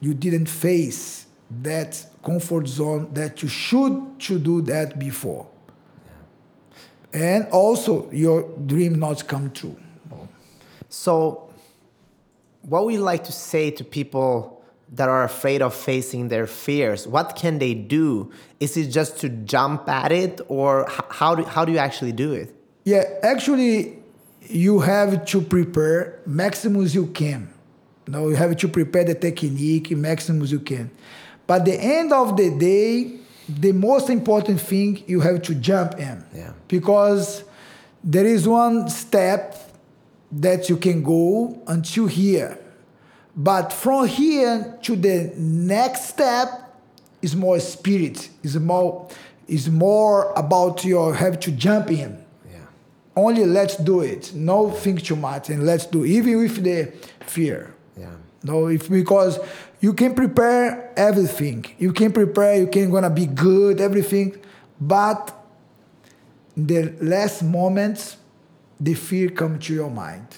you didn't face that comfort zone that you should to do that before and also your dream not come true. So, what would you like to say to people that are afraid of facing their fears? What can they do? Is it just to jump at it, or how do, how do you actually do it? Yeah, actually, you have to prepare maximum as you can. No, you have to prepare the technique maximum as you can. But the end of the day, the most important thing you have to jump in Yeah. because there is one step that you can go until here but from here to the next step is more spirit is more is more about your have to jump in Yeah. only let's do it no think too much and let's do even with the fear Yeah. no, if because you can prepare everything. You can prepare. You can gonna be good, everything, but the last moments, the fear come to your mind,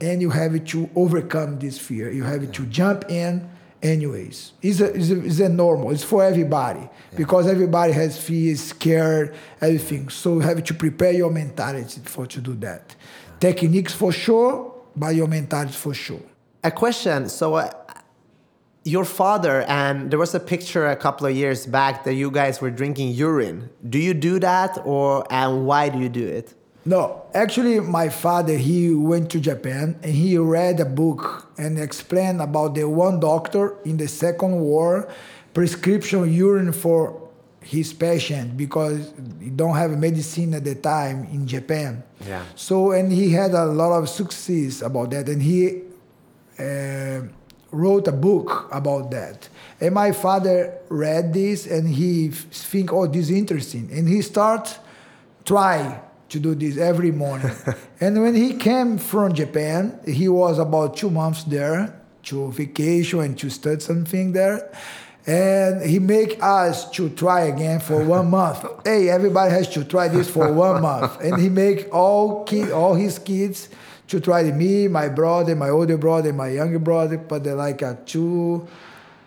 and you have to overcome this fear. You have to jump in. Anyways, it's a, it's a, it's a normal. It's for everybody because everybody has fear, scared, everything. So you have to prepare your mentality for to do that. Techniques for sure, but your mentality for sure. A question. So, uh, your father and there was a picture a couple of years back that you guys were drinking urine. Do you do that, or and why do you do it? No, actually, my father he went to Japan and he read a book and explained about the one doctor in the Second War prescription urine for his patient because he don't have medicine at the time in Japan. Yeah. So and he had a lot of success about that and he uh, wrote a book about that. And my father read this and he think, oh, this is interesting. And he start try to do this every morning. and when he came from Japan, he was about two months there to vacation and to study something there. And he make us to try again for one month. Hey, everybody has to try this for one month. And he make all kid, all his kids to try it. Me, my brother, my older brother, my younger brother, but they're like a two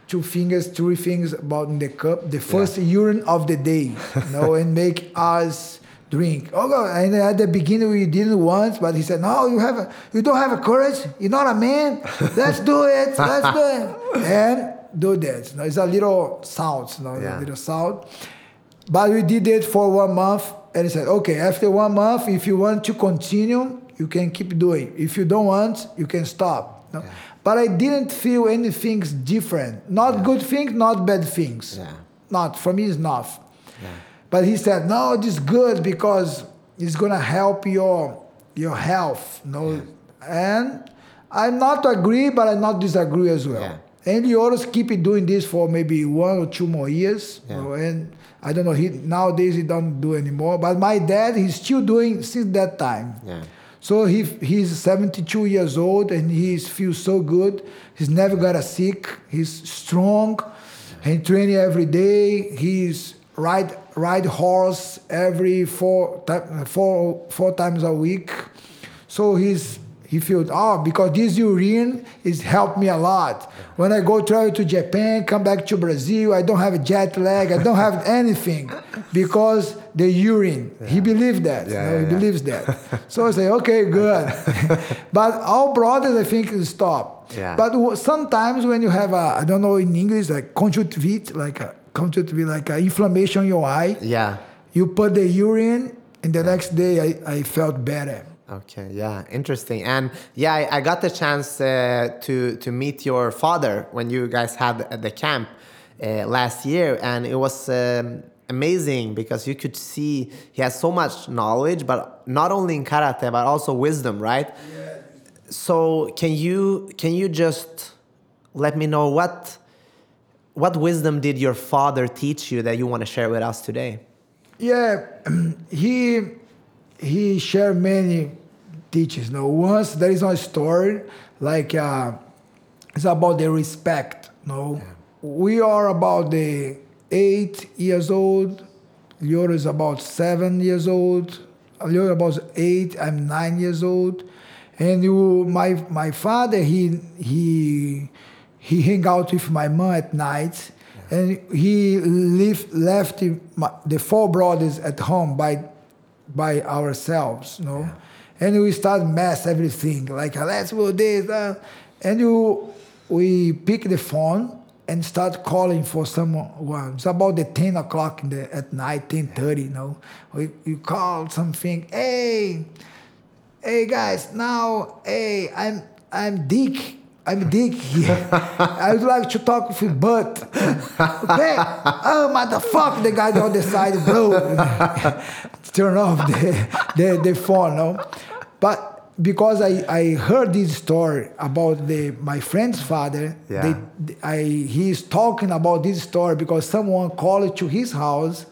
two fingers, three fingers about in the cup, the first urine of the day, you know, and make us drink. Oh God, and at the beginning we didn't want, but he said, No, you have a, you don't have a courage, you're not a man. Let's do it, let's do it. And do that. You know, it's a little sound, you know, Yeah. a little sound. But we did it for one month, and he said, okay, after one month, if you want to continue, you can keep doing. If you don't want, you can stop. No? But I didn't feel anything different. Not good things, not bad things. Yeah. Not for me, it's not. But he said, no, this is good because it's gonna help your your health. No, and I'm not agree, but I not disagree as well. Yeah. And always keep doing this for maybe one or two more years. you know, and I don't know. He nowadays he don't do anymore. But my dad, he's still doing since that time. Yeah. So he he's 72 years old and he feels so good. He's never got a sick. He's strong. He training every day. He's ride ride horse every four four four times a week. So he's he feels oh because this urine is helped me a lot. When I go travel to Japan, come back to Brazil, I don't have a jet lag. I don't have anything because the urine. He believed that. you Yeah, know, yeah, he yeah. believes that. so I say, okay, good. but all brothers, I think, stop. Yeah. But sometimes when you have a, I don't know in English, like conjunctivite, like a conjunctivite, like a inflammation in your eye, Yeah. you put the urine, and the next day I, I felt better. Okay, yeah, interesting. And yeah, I, I got the chance uh, to to meet your father when you guys had the camp uh, last year, and it was um, amazing because you could see he has so much knowledge, but not only in karate, but also wisdom, right? Yeah. So can you can you just let me know what what wisdom did your father teach you that you want to share with us today? Yeah, he he shared many teachings. No, once there is a story like uh, it's about the respect. No, yeah. we are about the eight years old. Lyoto is about seven years old. Lyoto about eight. I'm nine years old. And you, my my father, he he he hang out with my mom at night, yeah. and he left left the, the four brothers at home by by ourselves, you know. Yeah. And we start mess everything like let's do this, uh, and you we pick the phone and start calling for someone. It's about the 10 o'clock in the, at night, 10.30, you know. We, you call something, hey, hey guys, now, hey, I'm, I'm Dick. I'm Dick here. I would like to talk with you, but okay. Oh, motherfucker, the guy on the side, bro. Turn off the, the, the phone, no? But because I, I heard this story about the my friend's father. Yeah. They, I he's talking about this story because someone called to his house,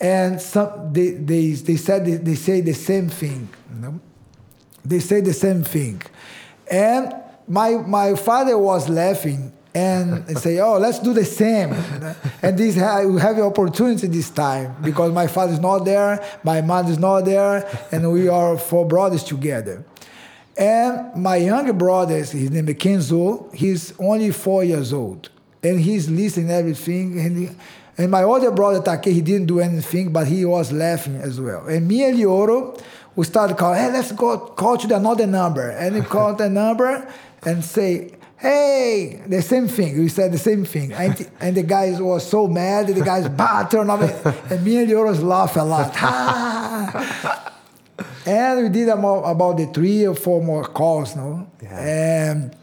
and some they they, they said they, they say the same thing. You know? They say the same thing, and my my father was laughing and say, "Oh, let's do the same." and this we have an opportunity this time because my father is not there, my mother is not there, and we are four brothers together. And my younger brother, his name is Kenzo, he's only four years old, and he's listening everything. And he, and my older brother Take, he didn't do anything, but he was laughing as well. And me and Lyoto, we started calling, hey, let's go call to another number. And we called the number and say, hey, the same thing. We said the same thing. And, and the guys was so mad. The guys bah, turn off. And me and Lyoto's laugh a lot. and we did about the three or four more calls, no? Yeah. And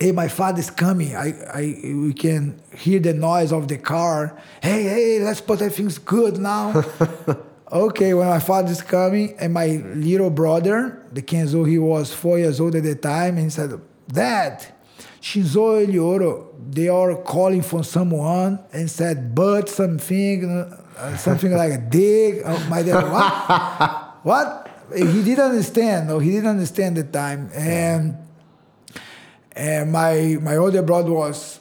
hey, my father's coming. I, I, we can hear the noise of the car. Hey, hey, let's put everything's good now. okay, when my father's coming, and my little brother, the Kenzo, he was four years old at the time, and he said, Dad, Shinzo Elioro, they are calling for someone and said, but something, uh, something like a dig. Oh, my dad, what? what? He didn't understand. No, he didn't understand the time. And and my my older brother was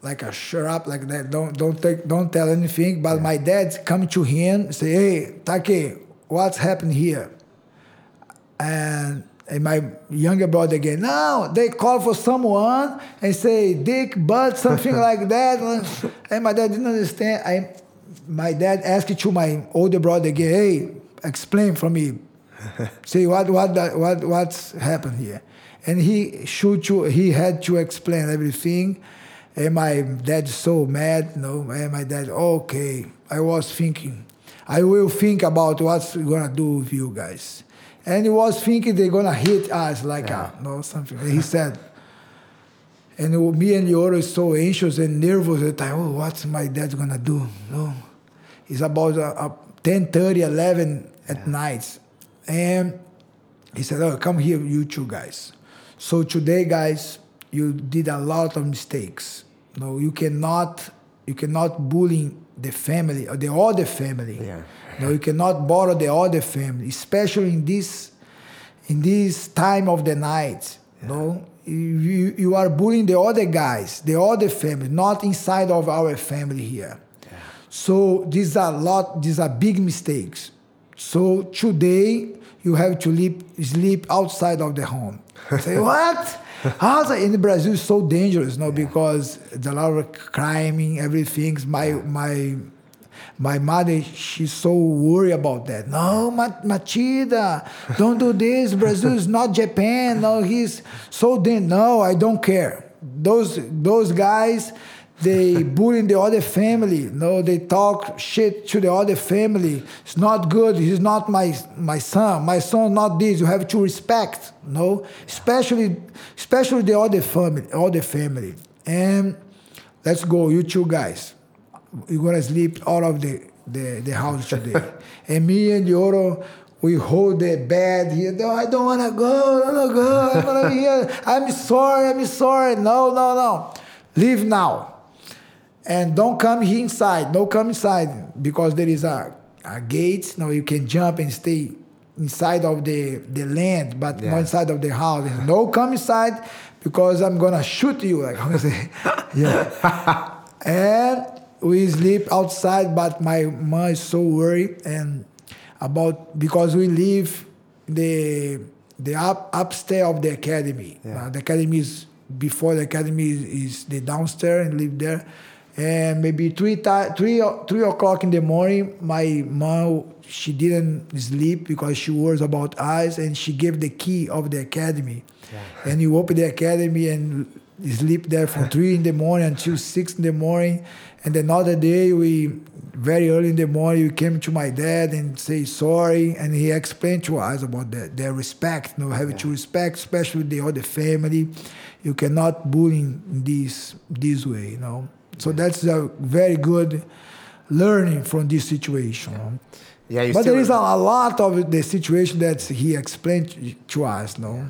like a shut up like that. Don't don't take don't tell anything. But my dad come to him say, hey, Take, what's happened here? And and my younger brother again, no, they call for someone and say dick, butt, something like that. And my dad didn't understand. I, my dad asked to my older brother again, hey, explain for me. say what what what what's happened here. And he should to, he had to explain everything. And my dad so mad, you know, and my dad, okay, I was thinking, I will think about what's gonna do with you guys and he was thinking they're gonna hit us like yeah. a, no something. he said, and me and is so anxious and nervous at the time. Oh, what's my dad gonna do? No, it's about uh, uh, 10, 30, 11 at yeah. night, and he said, "Oh, come here, you two guys." So today, guys, you did a lot of mistakes. No, you cannot, you cannot bully the family or the other family. Yeah no, you cannot borrow the other family, especially in this in this time of the night. Yeah. No, you, you are bullying the other guys, the other family, not inside of our family here. Yeah. So these are lot, these are big mistakes. So today you have to sleep, sleep outside of the home. Say what? Also, in Brazil, it's so dangerous, no, yeah. because there's a lot of crime, everything. My my my mother, she's so worried about that. No, Machida, don't do this. Brazil is not Japan. No, he's so then. No, I don't care. Those those guys, they bullying the other family. No, they talk shit to the other family. It's not good. He's not my my son. My son not this. You have to respect. No, especially especially the other family, other family. And let's go, you two guys. You're gonna sleep out of the the, the house today. and me and Lyoto, we hold the bed here. No, I don't wanna go. I don't wanna go. I'm gonna be here. I'm sorry. I'm sorry. No, no, no. Leave now and don't come here inside. Don't come inside because there is a, a gate. No, you can jump and stay inside of the, the land, but yeah. not inside of the house. No, come inside because I'm gonna shoot you. Like I say, yeah. and we sleep outside, but my mom is so worried and about because we live the the up upstairs of the academy. Yeah. Uh, the academy is before the academy is, is the downstairs and live there and maybe three, three, three o'clock in the morning my mom she didn't sleep because she worries about us and she gave the key of the academy yeah. and you open the academy and sleep there from three in the morning until six in the morning and another day we very early in the morning we came to my dad and say sorry and he explained to us about that their respect you know having yeah. to respect especially the other family you cannot bully this this way you know so that's a very good learning from this situation. Yeah, yeah but there is a, a, lot of the situation that he explained to us, no. Yeah.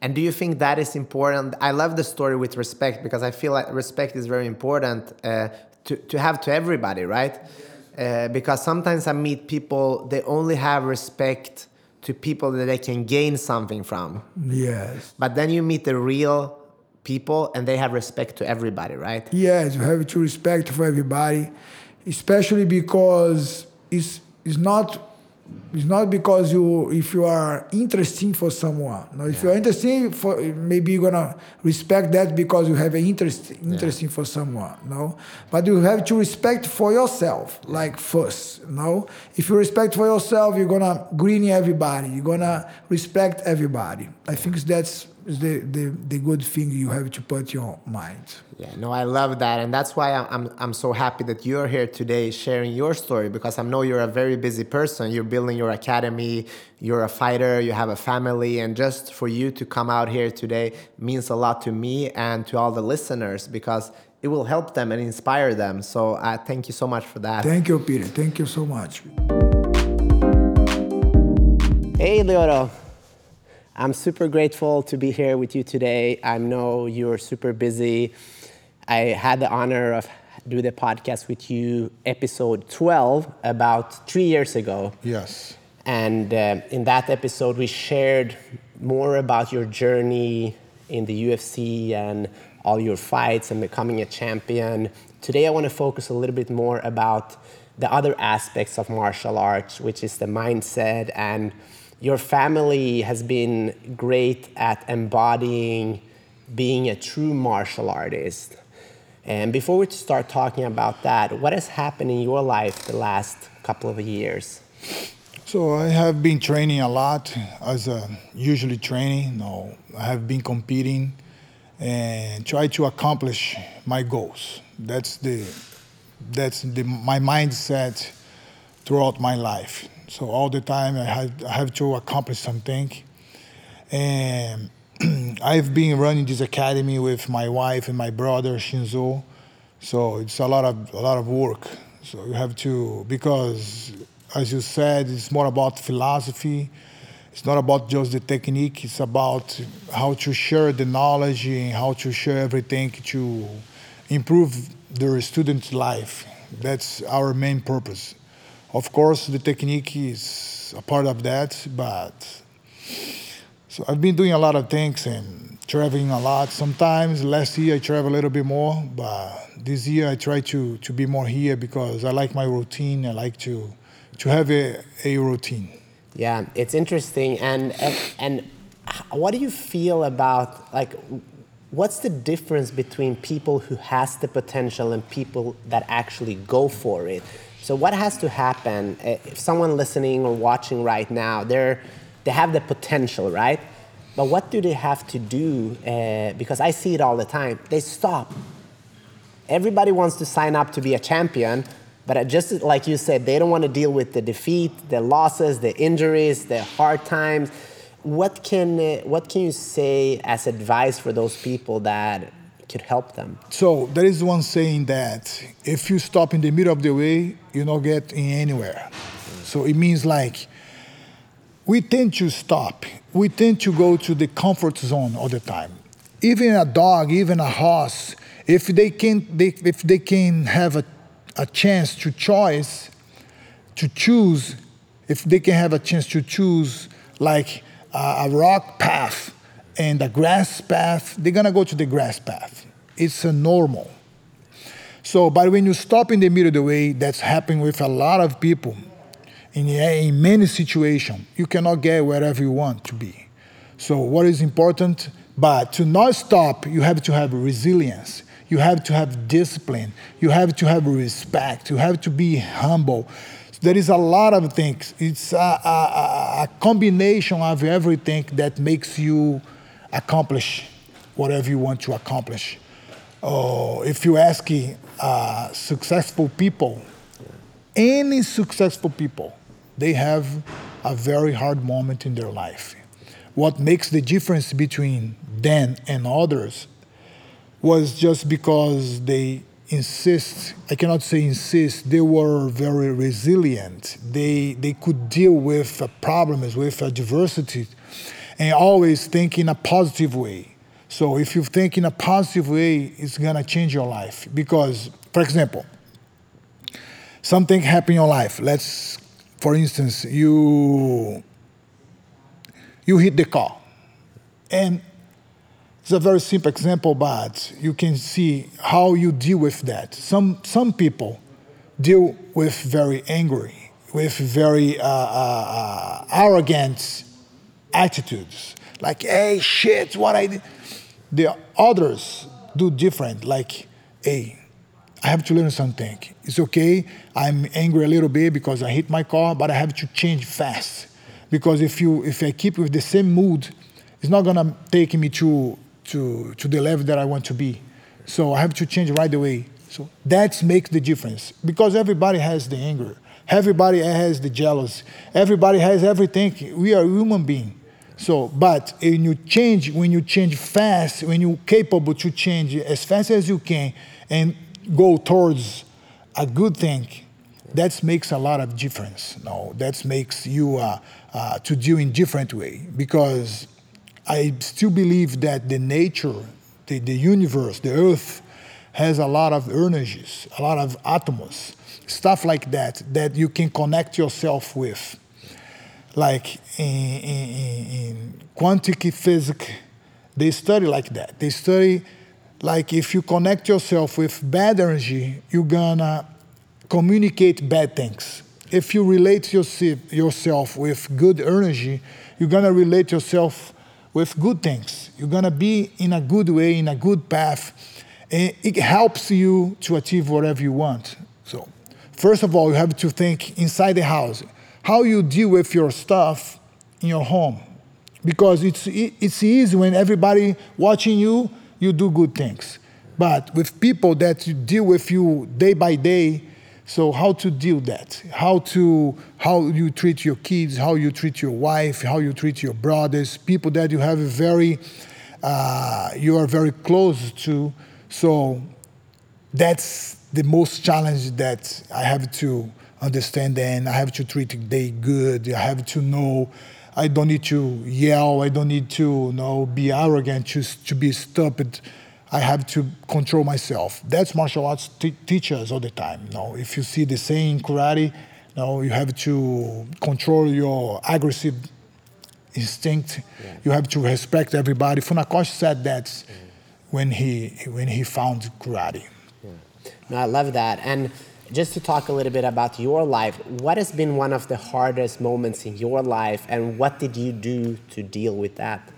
And do you think that is important? I love the story with respect because I feel like respect is very important uh, to, to have to everybody, right? Uh, because sometimes I meet people, they only have respect to people that they can gain something from. Yes. But then you meet the real people and they have respect to everybody, right? Yes, you have to respect for everybody, especially because it's it's not it's not because you if you are interesting for someone. No, if yeah. you're interesting for maybe you're gonna respect that because you have an interest interesting yeah. for someone. No, but you have to respect for yourself, like first. No, if you respect for yourself, you're gonna greet everybody. You're gonna respect everybody. I think that's is the, the, the good thing you have to put your mind. Yeah, no, I love that. And that's why I'm, I'm so happy that you're here today sharing your story because I know you're a very busy person. You're building your academy, you're a fighter, you have a family. And just for you to come out here today means a lot to me and to all the listeners because it will help them and inspire them. So uh, thank you so much for that. Thank you, Peter. Thank you so much. Hey, Lyoto. I'm super grateful to be here with you today. I know you're super busy. I had the honor of do the podcast with you, episode 12, about three years ago. Yes. And uh, in that episode, we shared more about your journey in the UFC and all your fights and becoming a champion. Today, I want to focus a little bit more about the other aspects of martial arts, which is the mindset and your family has been great at embodying being a true martial artist. And before we start talking about that, what has happened in your life the last couple of years? So I have been training a lot as a usually training. No, I have been competing and try to accomplish my goals. That's the that's the my mindset throughout my life. So all the time I have, I have to accomplish something. And I've been running this academy with my wife and my brother Shinzo. So it's a lot of a lot of work. So you have to because as you said, it's more about philosophy. It's not about just the technique. It's about how to share the knowledge and how to share everything to improve the student's life. That's our main purpose. Of course, the technique is a part of that, but so I've been doing a lot of things and traveling a lot. Sometimes last year I traveled a little bit more, but this year I try to to be more here because I like my routine. I like to to have a, a routine. Yeah, it's interesting. And, and and what do you feel about like what's the difference between people who has the potential and people that actually go for it? So what has to happen eh, if someone listening or watching right now, they're they have the potential, right? But what do they have to do? Uh, because I see it all the time. They stop. everybody wants to sign up to be a champion, but just like you said, they don't want to deal with the defeat, the losses, the injuries, the hard times. What can uh, what can you say as advice for those people that could help them? So there is one saying that if you stop in the middle of the way, you don't get in anywhere. So it means like we tend to stop. We tend to go to the comfort zone all the time. Even a dog, even a horse, if they can, they, if they can have a, a chance to choice, to choose, if they can have a chance to choose like a, a rock path and the grass path, they're gonna go to the grass path. It's a normal. So, but when you stop in the middle of the way, that's happening with a lot of people in, in many situations. You cannot get wherever you want to be. So, what is important? But to not stop, you have to have resilience. You have to have discipline. You have to have respect. You have to be humble. There is a lot of things. It's a, a, a combination of everything that makes you accomplish whatever you want to accomplish. Uh, if you ask uh, successful people, any successful people, they have a very hard moment in their life. What makes the difference between them and others was just because they insist i cannot say insist they were very resilient they they could deal with problems with adversity and always think in a positive way. So if you think in a positive way it's to change your life. Because for example something happened in your life. Let's for instance you you hit the car. And it's a very simple example, but you can see how you deal with that. Some, some people deal with very angry, with very uh, uh, uh, arrogant attitudes. Like, hey, shit, what I did. The others do different. Like, hey, I have to learn something. It's okay. I'm angry a little bit because I hit my car, but I have to change fast. Because if you if I keep with the same mood, it's not gonna take me to to, to the level that I want to be. So I have to change right away. So that makes the difference because everybody has the anger. Everybody has the jealous. Everybody has everything. We are human beings. So, but when you change, when you change fast, when you're capable to change as fast as you can and go towards a good thing, that makes a lot of difference. No, that makes you uh, uh, to do in different way because I still believe that the nature, the, the universe, the earth has a lot of energies, a lot of atoms, stuff like that, that you can connect yourself with. Like in, in, in quantum physics, they study like that. They study like if you connect yourself with bad energy, you're gonna communicate bad things. If you relate yourself with good energy, you're gonna relate yourself with good things. You're to be in a good way, in a good path. And it helps you to achieve whatever you want. So, first of all, you have to think inside the house how you deal with your stuff in your home. Because it's, it's easy when everybody watching you, you do good things. But with people that you deal with you day by day, so how to deal that? How to how you treat your kids, how you treat your wife, how you treat your brothers, people that you have very uh, you are very close to. So that's the most challenge that I have to understand and I have to treat they good. I have to know I don't need to yell, I don't need to you know be arrogant, just to be stupid. I have to control myself. That's martial arts t- teachers all the time. You know, if you see the same karate, you know, you have to control your aggressive instinct. Yeah. You have to respect everybody. Funakoshi said that yeah. when he when he found karate. No, I love that. And just to talk a little bit about your life, what has been one of the hardest moments in your life, and what did you do to deal with that?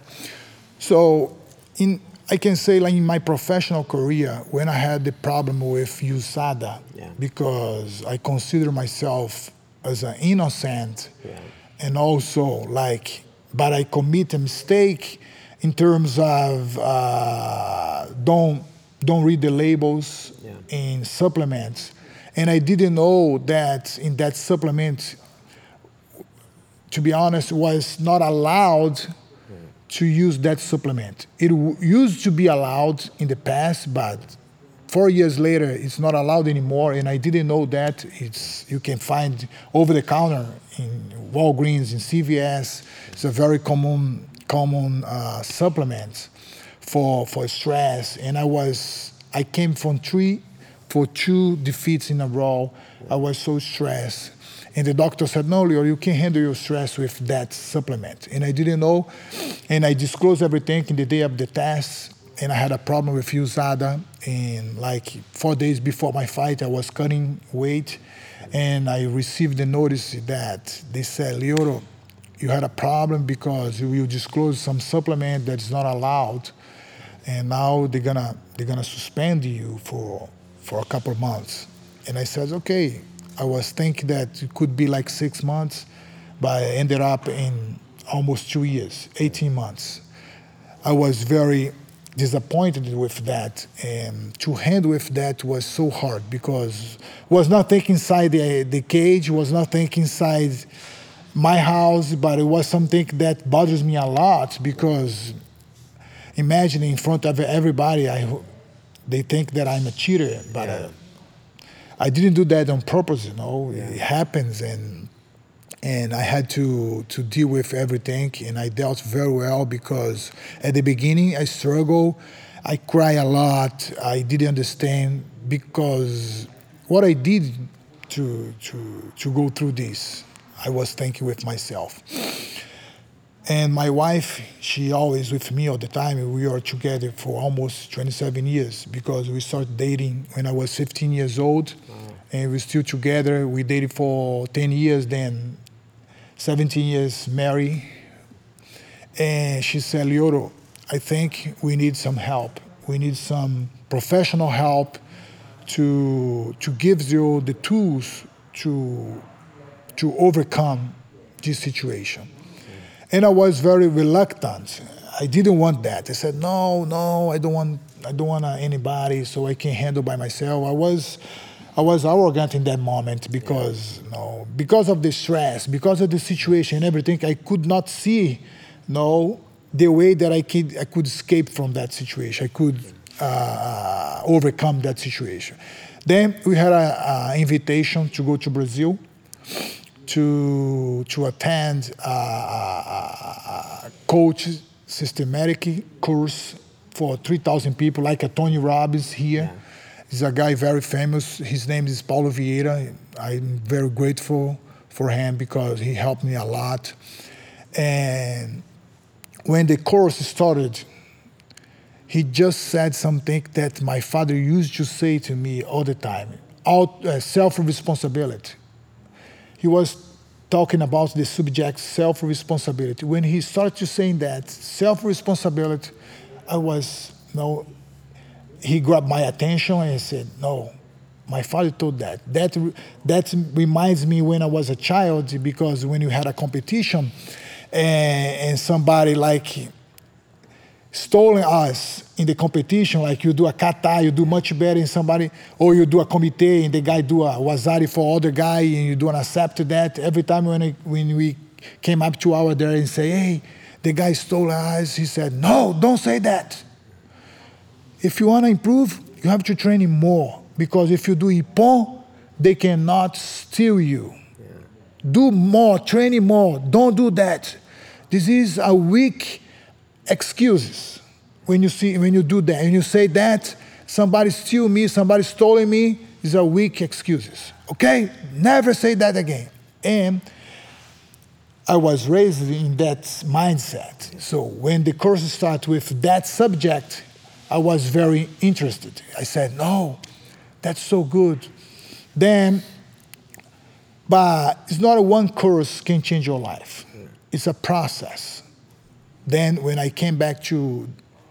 So, in I can say, like in my professional career, when I had the problem with USADA, yeah. because I consider myself as an innocent, yeah. and also like, but I commit a mistake in terms of uh, don't don't read the labels Yeah. in supplements. And I didn't know that in that supplement, to be honest, was not allowed to use that supplement. It w- used to be allowed in the past, but four years later, it's not allowed anymore. And I didn't know that. It's you can find over the counter in Walgreens, in CVS. It's a very common common uh, supplement for for stress. And I was I came from three for two defeats in a row. I was so stressed. And the doctor said, No, Leo, you can handle your stress with that supplement. And I didn't know. And I disclosed everything in the day of the test. And I had a problem with USADA. And like four days before my fight, I was cutting weight. And I received the notice that they said, Lyoto, you had a problem because you, you disclosed some supplement that's not allowed. And now they're gonna they're gonna suspend you for for a couple of months. And I said, okay. I was thinking that it could be like six months, but I ended up in almost two years, 18 months. I was very disappointed with that, and to handle with that was so hard because was not nothing inside the, the cage, was not nothing inside my house, but it was something that bothers me a lot because imagine in front of everybody, I, they think that I'm a cheater, but uh, I didn't do that on purpose. You know, it happens, and and I had to to deal with everything, and I dealt very well because at the beginning I struggled, I cry a lot, I didn't understand because what I did to to to go through this, I was thinking with myself. And my wife, she always with me all the time. We are together for almost 27 years because we started dating when I was 15 years old, and we're still together. We dated for 10 years, then 17 years married. And she said, Lyoto, I think we need some help. We need some professional help to to give you the tools to to overcome this situation. And I was very reluctant. I didn't want that. I said, no, no, I don't want, I don't want anybody, so I can handle by myself. I was, I was arrogant in that moment because, no, because of the stress, because of the situation and everything. I could not see, no, the way that I could, I could escape from that situation. I could uh, overcome that situation. Then we had an invitation to go to Brazil to to attend a, a, a coach systematic course for 3,000 people, like a Tony Robbins here. Yeah. He's a guy very famous. His name is Paulo Vieira. I'm very grateful for him because he helped me a lot. And when the course started, he just said something that my father used to say to me all the time: out, uh, self-responsibility he was talking about the subject self-responsibility. When he started to saying that self-responsibility, I was, you know, he grabbed my attention and he said, no, my father told that. That, that reminds me when I was a child because when you had a competition and, and somebody like stolen us in the competition, like you do a kata, you do much better than somebody, or you do a kumite and the guy do a waza-ari for other guy and you do an accept that. Every time when, I, when we came up to our there and say, hey, the guy stole us, he said, no, don't say that. If you want to improve, you have to train him more because if you do ippon, they cannot steal you. Do more, training more. Don't do that. This is a weak excuses. When you see when you do that and you say that somebody steal me somebody stole me is a weak excuses okay? Never say that again. And i was raised in that mindset. So when the course started with that subject i was very interested. I said no that's so good. Then but it's not a one course can change your life. It's a process then when I came back to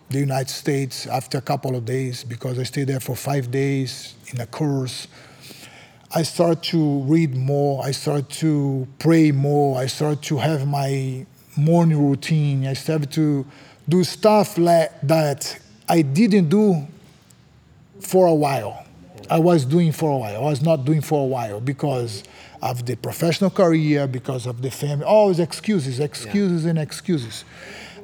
the United States after a couple of days, because I stayed there for five days in a course, I started to read more. I started to pray more. I started to have my morning routine. I started to do stuff like that I didn't do for a while. I was doing for a while. I was not doing for a while because of the professional career, because of the family. Always excuses, excuses, yeah. and excuses.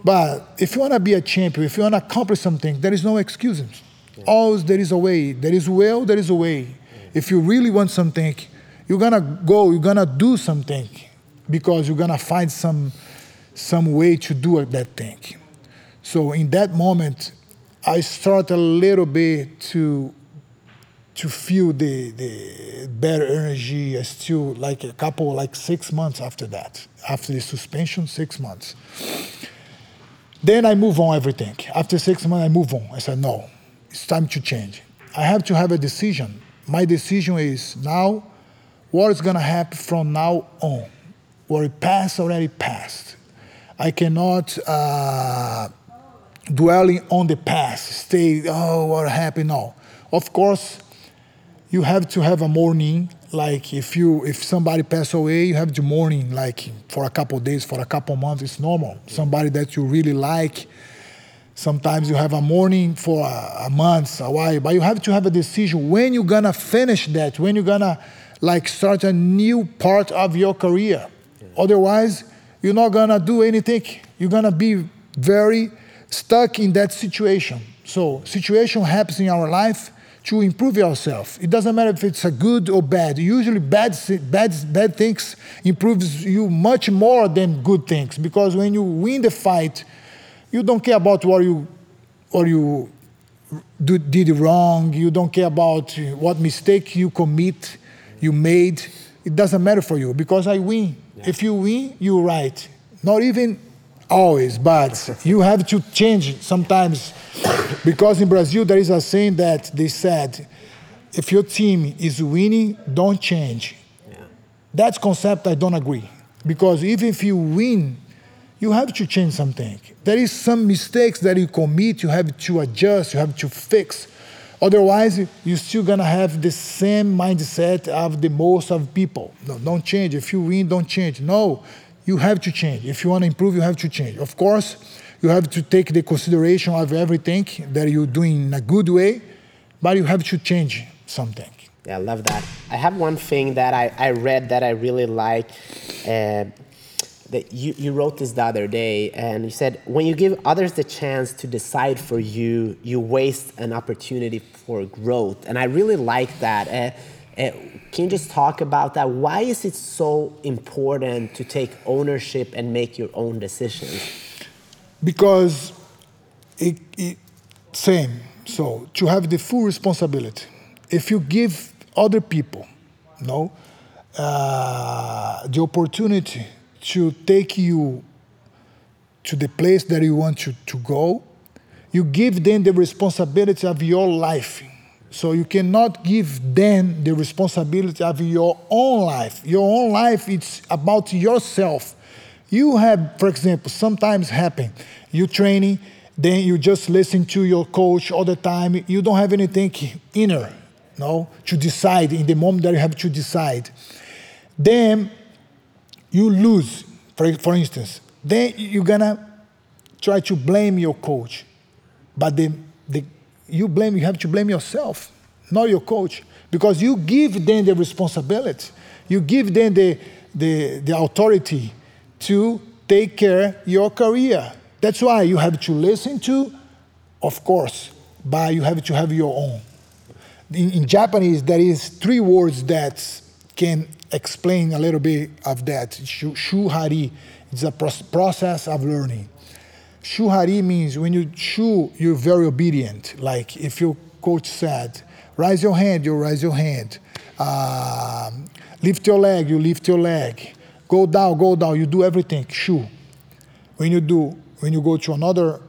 But if you want to be a champion, if you want to accomplish something, there is no excuses. Yeah. Always there is a way. There is will, there is a way. Yeah. If you really want something, you're gonna go, you're gonna do something because you're gonna find some some way to do that thing. So in that moment, I start a little bit to to feel the the better energy. Still like a couple like six months after that, after the suspension, six months. Then I move on everything. After six months, I move on. I said, no, it's time to change. I have to have a decision. My decision is now what is going to happen from now on. What it passed already passed. I cannot uh, dwelling on the past, stay, oh, what happened? No. Of course, you have to have a mourning. Like if you if somebody pass away, you have to mourning like for a couple days, for a couple months. It's normal. Somebody that you really like. Sometimes you have a mourning for a, a month, a while, but you have to have a decision when you're gonna finish that, when you're gonna like start a new part of your career. Otherwise, you're not gonna do anything. You're gonna be very stuck in that situation. So situation happens in our life to improve yourself. It doesn't matter if it's a good or bad. Usually bad, bad, bad things improves you much more than good things because when you win the fight, you don't care about what you, what you do, did wrong. You don't care about what mistake you commit, you made. It doesn't matter for you because I win. Yeah. If you win, you're right. Not even always, but you have to change sometimes because in Brazil there is a saying that they said, if your team is winning, don't change. Yeah. That concept I don't agree because even if you win, you have to change something. There is some mistakes that you commit, you have to adjust, you have to fix. Otherwise, you're still gonna have the same mindset of the most of people. No, don't change. If you win, don't change. No, you have to change. If you want to improve, you have to change. Of course, you have to take the consideration of everything that you're doing in a good way, but you have to change something. Yeah, I love that. I have one thing that I, I read that I really like. Uh, that you, you wrote this the other day, and you said, when you give others the chance to decide for you, you waste an opportunity for growth. And I really like that. Uh, uh, can you just talk about that? Why is it so important to take ownership and make your own decisions? Because it, it same. So to have the full responsibility. If you give other people, no, uh, the opportunity to take you to the place that you want to, to go, you give them the responsibility of your life so you cannot give them the responsibility of your own life. Your own life, it's about yourself. You have, for example, sometimes happen. You training, then you just listen to your coach all the time. You don't have anything inner, no, to decide in the moment that you have to decide. Then you lose, for, for instance. Then you're gonna try to blame your coach, but the, you blame, you have to blame yourself, not your coach, because you give them the responsibility. You give them the, the, the authority to take care your career. That's why you have to listen to, of course, but you have to have your own. In, in Japanese, there is three words that can explain a little bit of that. Shuhari, it's a process of learning. Shuhari means when you shu, you're very obedient. Like if your coach said, raise your hand, you raise your hand. Uh, lift your leg, you lift your leg. Go down, go down, you do everything, shu. When you do, when you go to another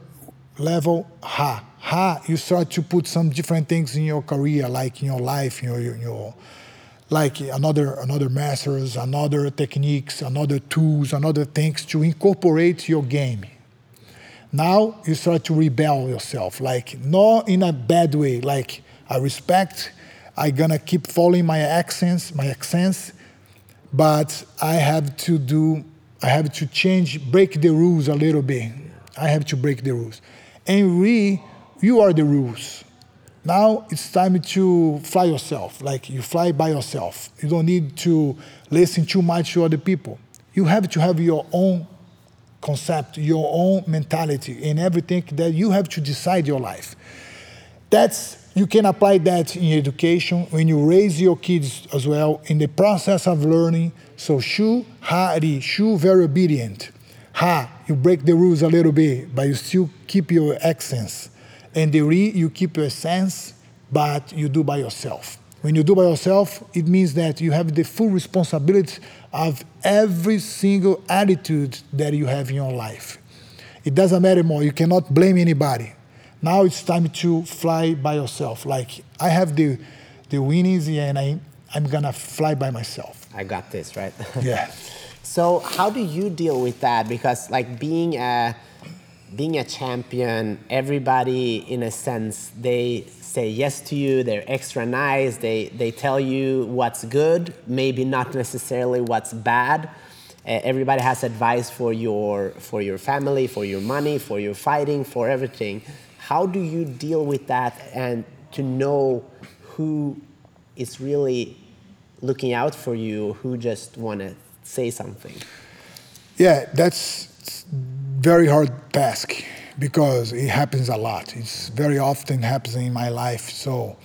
level, ha. Ha, you start to put some different things in your career, like in your life, in your, in your like another another masters, another techniques, another tools, another things to incorporate your game. Now you start to rebel yourself, like not in a bad way. Like I respect, I gonna keep following my accents, my accents, but I have to do, I have to change, break the rules a little bit. I have to break the rules. And we, you are the rules. Now it's time to fly yourself. Like you fly by yourself. You don't need to listen too much to other people. You have to have your own concept, your own mentality in everything that you have to decide your life. That's you can apply that in education when you raise your kids as well in the process of learning. So shu hari, shu very obedient. Ha, you break the rules a little bit, but you still keep your accents. And the re, you keep your sense, but you do by yourself. When you do by yourself, it means that you have the full responsibility of every single attitude that you have in your life. It doesn't matter more. You cannot blame anybody. Now it's time to fly by yourself. Like I have the the winnings and I I'm gonna fly by myself. I got this, right? Yeah. so how do you deal with that? Because like being a being a champion, everybody in a sense they say yes to you, they're extra nice, they they tell you what's good, maybe not necessarily what's bad. Uh, everybody has advice for your for your family, for your money, for your fighting, for everything. How do you deal with that and to know who is really looking out for you, who just want to say something? Yeah, that's very hard task because it happens a lot. It's very often happening in my life. So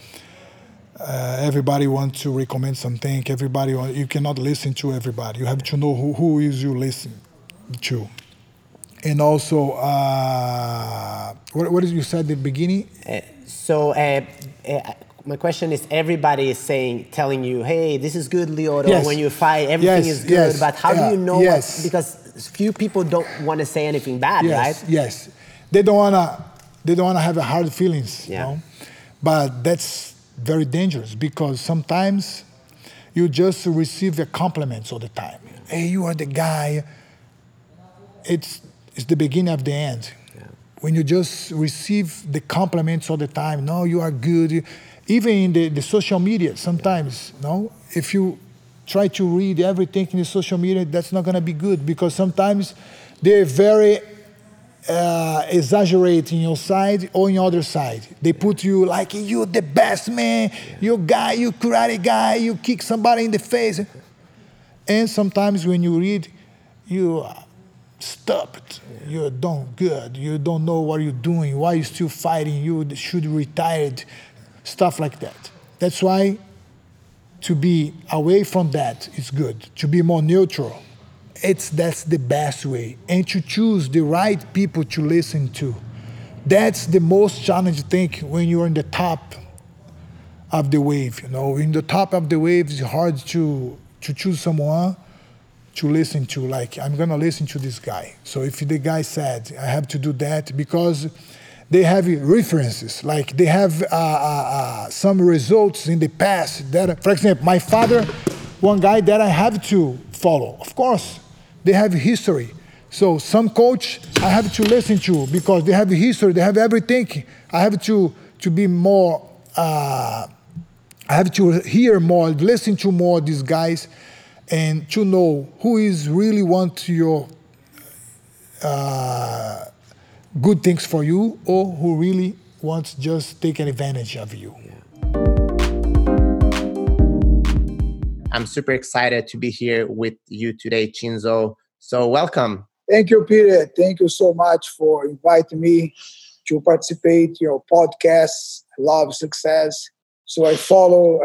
uh, everybody wants to recommend something. Everybody you cannot listen to everybody. You have to know who, who is you listen to and also uh, what, what did you say at the beginning? Uh, so uh, uh, my question is: Everybody is saying, telling you, "Hey, this is good, Lyoto. Yes. When you fight, everything yes, is good." Yes. But how do you know? Yes. What, because few people don't want to say anything bad, yes, right? Yes, they don't wanna. They don't wanna have hard feelings. Yeah. You know? But that's very dangerous because sometimes you just receive the compliments all the time. Hey, you are the guy. It's it's the beginning of the end. Yeah. When you just receive the compliments all the time, no, you are good. Even in the, the social media, sometimes, no, if you try to read everything in the social media, that's not going to be good because sometimes they're very uh, exaggerate in your side or in other side. They put you like you the best man, you guy, you karate guy, you kick somebody in the face. And sometimes when you read, you are stopped. You don't good. You don't know what you're doing. Why you still fighting? You should retire. Stuff like that. That's why to be away from that is good. To be more neutral, it's that's the best way. And to choose the right people to listen to. That's the most challenging thing when you're in the top of the wave. You know, in the top of the wave, it's hard to to choose someone to listen to. Like, I'm gonna listen to this guy. So if the guy said, I have to do that because they have references, like they have uh, uh, uh, some results in the past that, for example, my father, one guy that I have to follow. Of course, they have history. So some coach I have to listen to because they have history, they have everything. I have to to be more. Uh, I have to hear more, listen to more these guys and to know who is really want your uh, good things for you or who really wants just take advantage of you. I'm super excited to be here with you today, Chinzo. So welcome. Thank you, Peter. Thank you so much for inviting me to participate your podcast. I love success. So I follow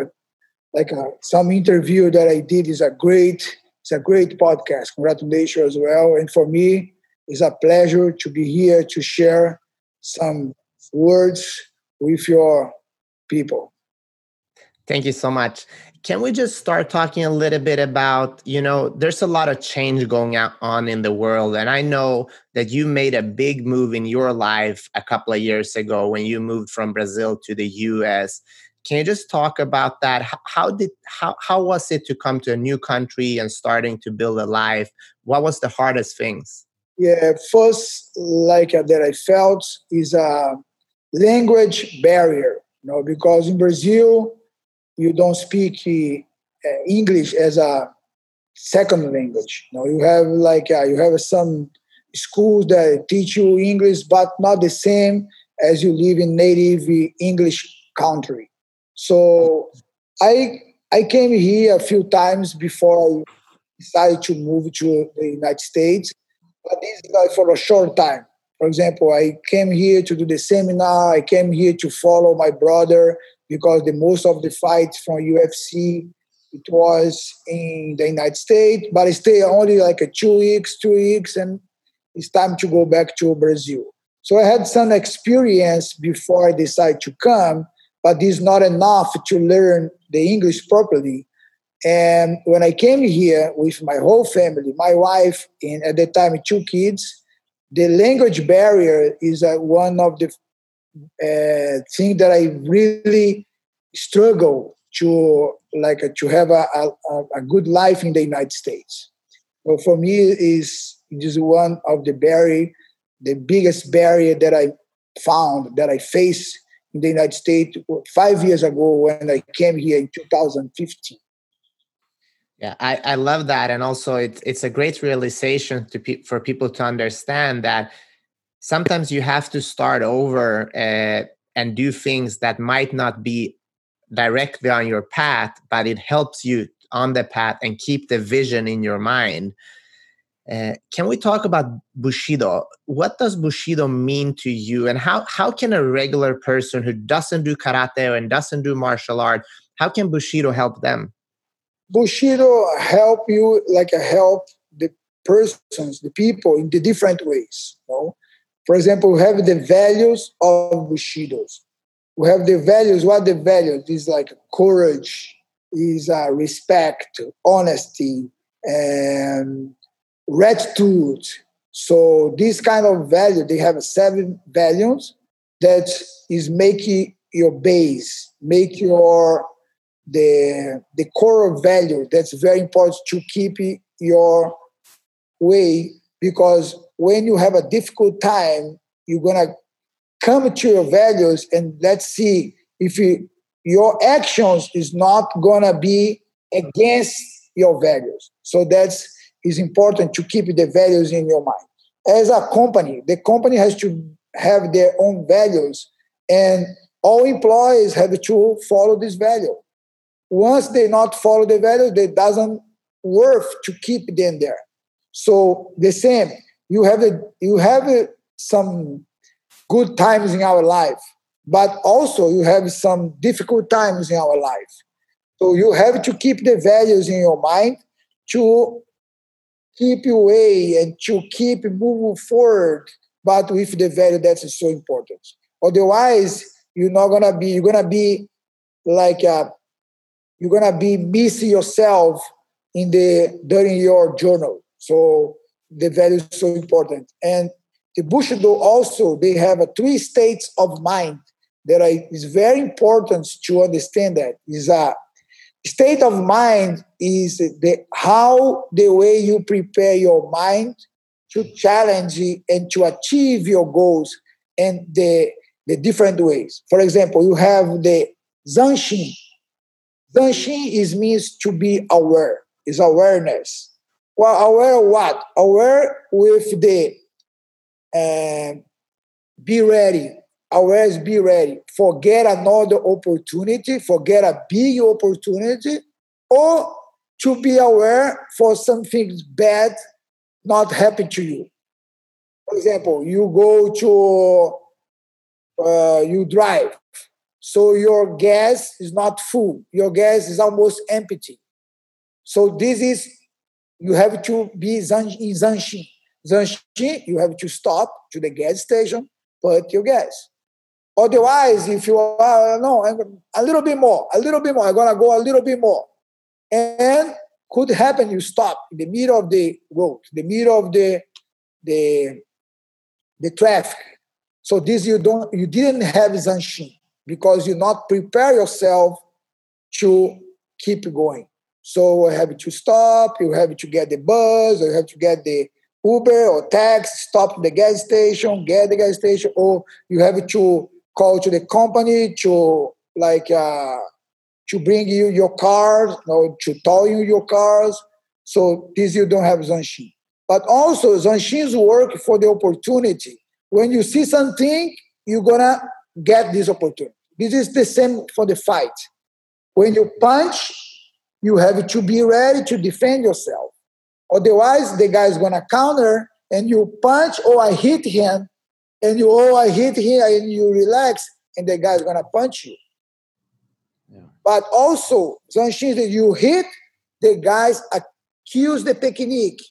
like a, uh, some interview that I did is a great, it's a great podcast. Congratulations as well. And for me, it's a pleasure to be here to share some words with your people. Thank you so much. Can we just start talking a little bit about, you know, there's a lot of change going on in the world. And I know that you made a big move in your life a couple of years ago when you moved from Brazil to the US. Can you just talk about that? How did how how was it to come to a new country and starting to build a life? What was the hardest things? Yeah, first like uh, that I felt is a language barrier. You know, because in Brazil you don't speak uh, English as a second language. You know, you have like uh, you have some schools that teach you English, but not the same as you live in native English country. So I I came here a few times before I decided to move to the United States, but this is like for a short time. For example, I came here to do the seminar. I came here to follow my brother because the most of the fights from UFC it was in the United States, but I stayed only like a two weeks, two weeks, and it's time to go back to Brazil. So I had some experience before I decided to come, but it's not enough to learn the English properly. And when I came here with my whole family, my wife, and at the time two kids, the language barrier is uh, one of the uh, things that I really struggle to like to have a, a, a, good life in the United States. So for me, is is one of the barrier, the biggest barrier that I found that I faced in the United States five years ago when I came here in 2015. Yeah, I, I love that, and also it's it's a great realization to pe- for people to understand that sometimes you have to start over uh, and do things that might not be directly on your path, but it helps you on the path and keep the vision in your mind. Uh, can we talk about Bushido? What does Bushido mean to you, and how how can a regular person who doesn't do karate and doesn't do martial art, how can Bushido help them? Bushido help you like a help the persons, the people in the different ways. You know? For example, we have the values of Bushidos. We have the values. What the values is like courage, is uh, respect, honesty, and gratitude. So this kind of value, they have seven values that is making your base, make your the the core value that's very important to keep your way because when you have a difficult time you're gonna come to your values and let's see if you, your actions is not gonna be against your values. So that's is important to keep the values in your mind. As a company the company has to have their own values and all employees have to follow this value. Once they not follow the value, it doesn't worth to keep them there. So the same, you have a, you have a, some good times in our life, but also you have some difficult times in our life. So you have to keep the values in your mind to keep away and to keep moving forward, but with the value that's so important. Otherwise, you're not gonna be, you're gonna be like a you're gonna be missing yourself in the during your journal. So the value is so important. And the Bushido also they have a three states of mind that is very important to understand. That is a state of mind is the how the way you prepare your mind to challenge and to achieve your goals and the the different ways. For example, you have the Zanshin, Zanshin is means to be aware, is awareness. Well, aware what? Aware with the uh, be ready. Is be ready. Forget another opportunity, forget a big opportunity, or to be aware for something bad not happen to you. For example, you go to, uh, you drive, so your gas is not full. Your gas is almost empty. So this is, you have to be in Zanshin. Zanshin, you have to stop to the gas station, put your gas. Otherwise, if you are, no, a little bit more, a little bit more, I'm going to go a little bit more. And could happen you stop in the middle of the road, the middle of the, the, the traffic. So this you don't, you didn't have Zanshin because you not prepare yourself to keep going. So you have to stop, you have to get the bus, or you have to get the Uber or taxi, stop the gas station, get the gas station, or you have to call to the company to like uh, to bring you your cars, or to tow you your cars. So this you don't have Zanshin. But also Zanshins work for the opportunity. When you see something, you're gonna get this opportunity This is the same for the fight. When you punch, you have to be ready to defend yourself. Otherwise, the guy is gonna counter and you punch or I hit him and you oh I hit him and you relax and the guy's gonna punch you. Yeah. But also, Zanshin that you hit, the guys accuse the technique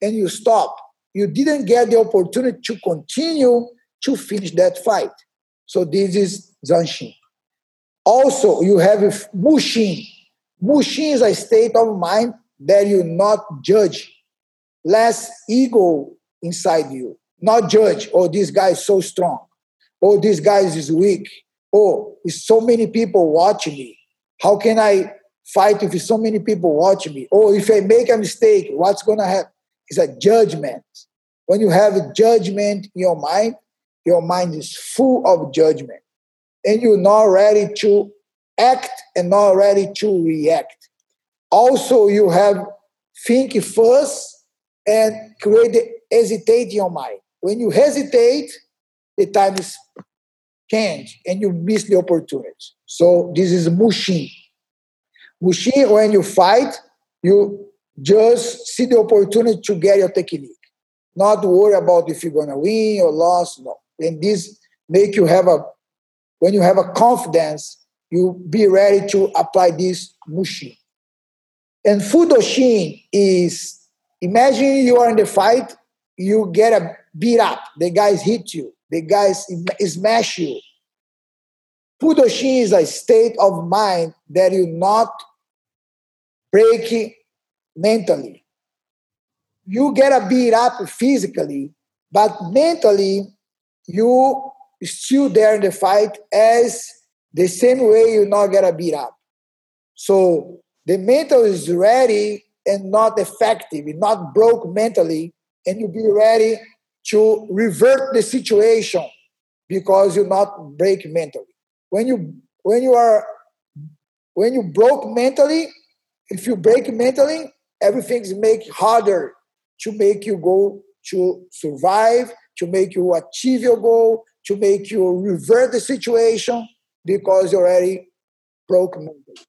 and you stop. You didn't get the opportunity to continue to finish that fight. So this is Zanshin. Also, you have Mushin. Mushin is a state of mind that you not judge, less ego inside you, not judge. Oh, this guy is so strong. Oh, this guy is weak. Oh, there's so many people watching me. How can I fight if so many people watch me? Oh, if I make a mistake, what's gonna happen? It's a judgment. When you have a judgment in your mind, your mind is full of judgment and you're not ready to act and not ready to react. Also, you have think first and create the hesitate in your mind. When you hesitate, the time is change and you miss the opportunity. So this is Mushin. Mushin, when you fight, you just see the opportunity to get your technique. Not worry about if you're gonna win or lose. No. And this make you have a when you have a confidence, you be ready to apply this mushin. And fudoshin is imagine you are in the fight, you get a beat up, the guys hit you, the guys smash you. Fudoshin is a state of mind that you not break mentally. You get a beat up physically, but mentally you still there in the fight as the same way you're not get a beat up. So the mental is ready and not effective, not broke mentally, and you be ready to revert the situation because you're not break mentally. When you when you are when you broke mentally, if you break mentally, everything's make harder to make you go to survive, to make you achieve your goal, to make you revert the situation because you're already broke mentally.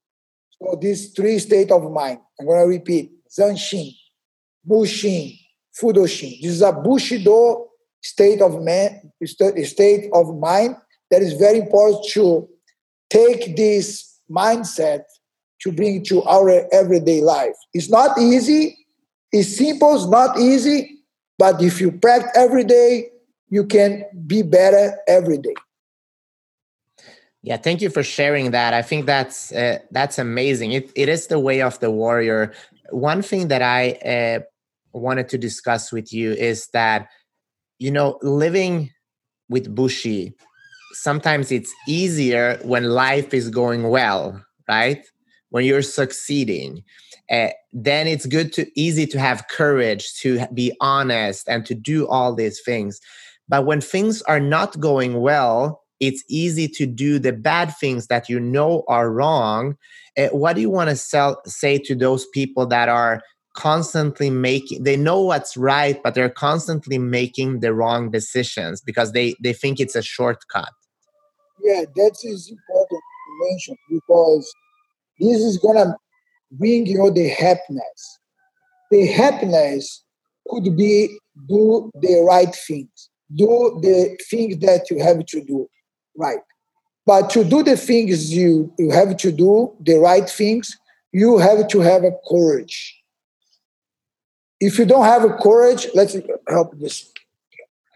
So these three state of mind. I'm going to repeat: Zanshin, Mushin, Fudoshin. This is a Bushido state of man, state of mind that is very important to take this mindset to bring to our everyday life. It's not easy. It's simple. It's not easy. But if you practice every day, you can be better every day. Yeah, thank you for sharing that. I think that's uh, that's amazing. It it is the way of the warrior. One thing that I uh, wanted to discuss with you is that you know living with Bushi, sometimes it's easier when life is going well, right? When you're succeeding. Uh, then it's good to easy to have courage to be honest and to do all these things but when things are not going well, it's easy to do the bad things that you know are wrong. Uh, what do you want to sell, say to those people that are constantly making they know what's right but they're constantly making the wrong decisions because they they think it's a shortcut yeah that is important to mention because this is gonna bring you the happiness the happiness could be do the right things do the things that you have to do right. But to do the things you, you have to do, the right things, you have to have a courage. If you don't have a courage, let's help this.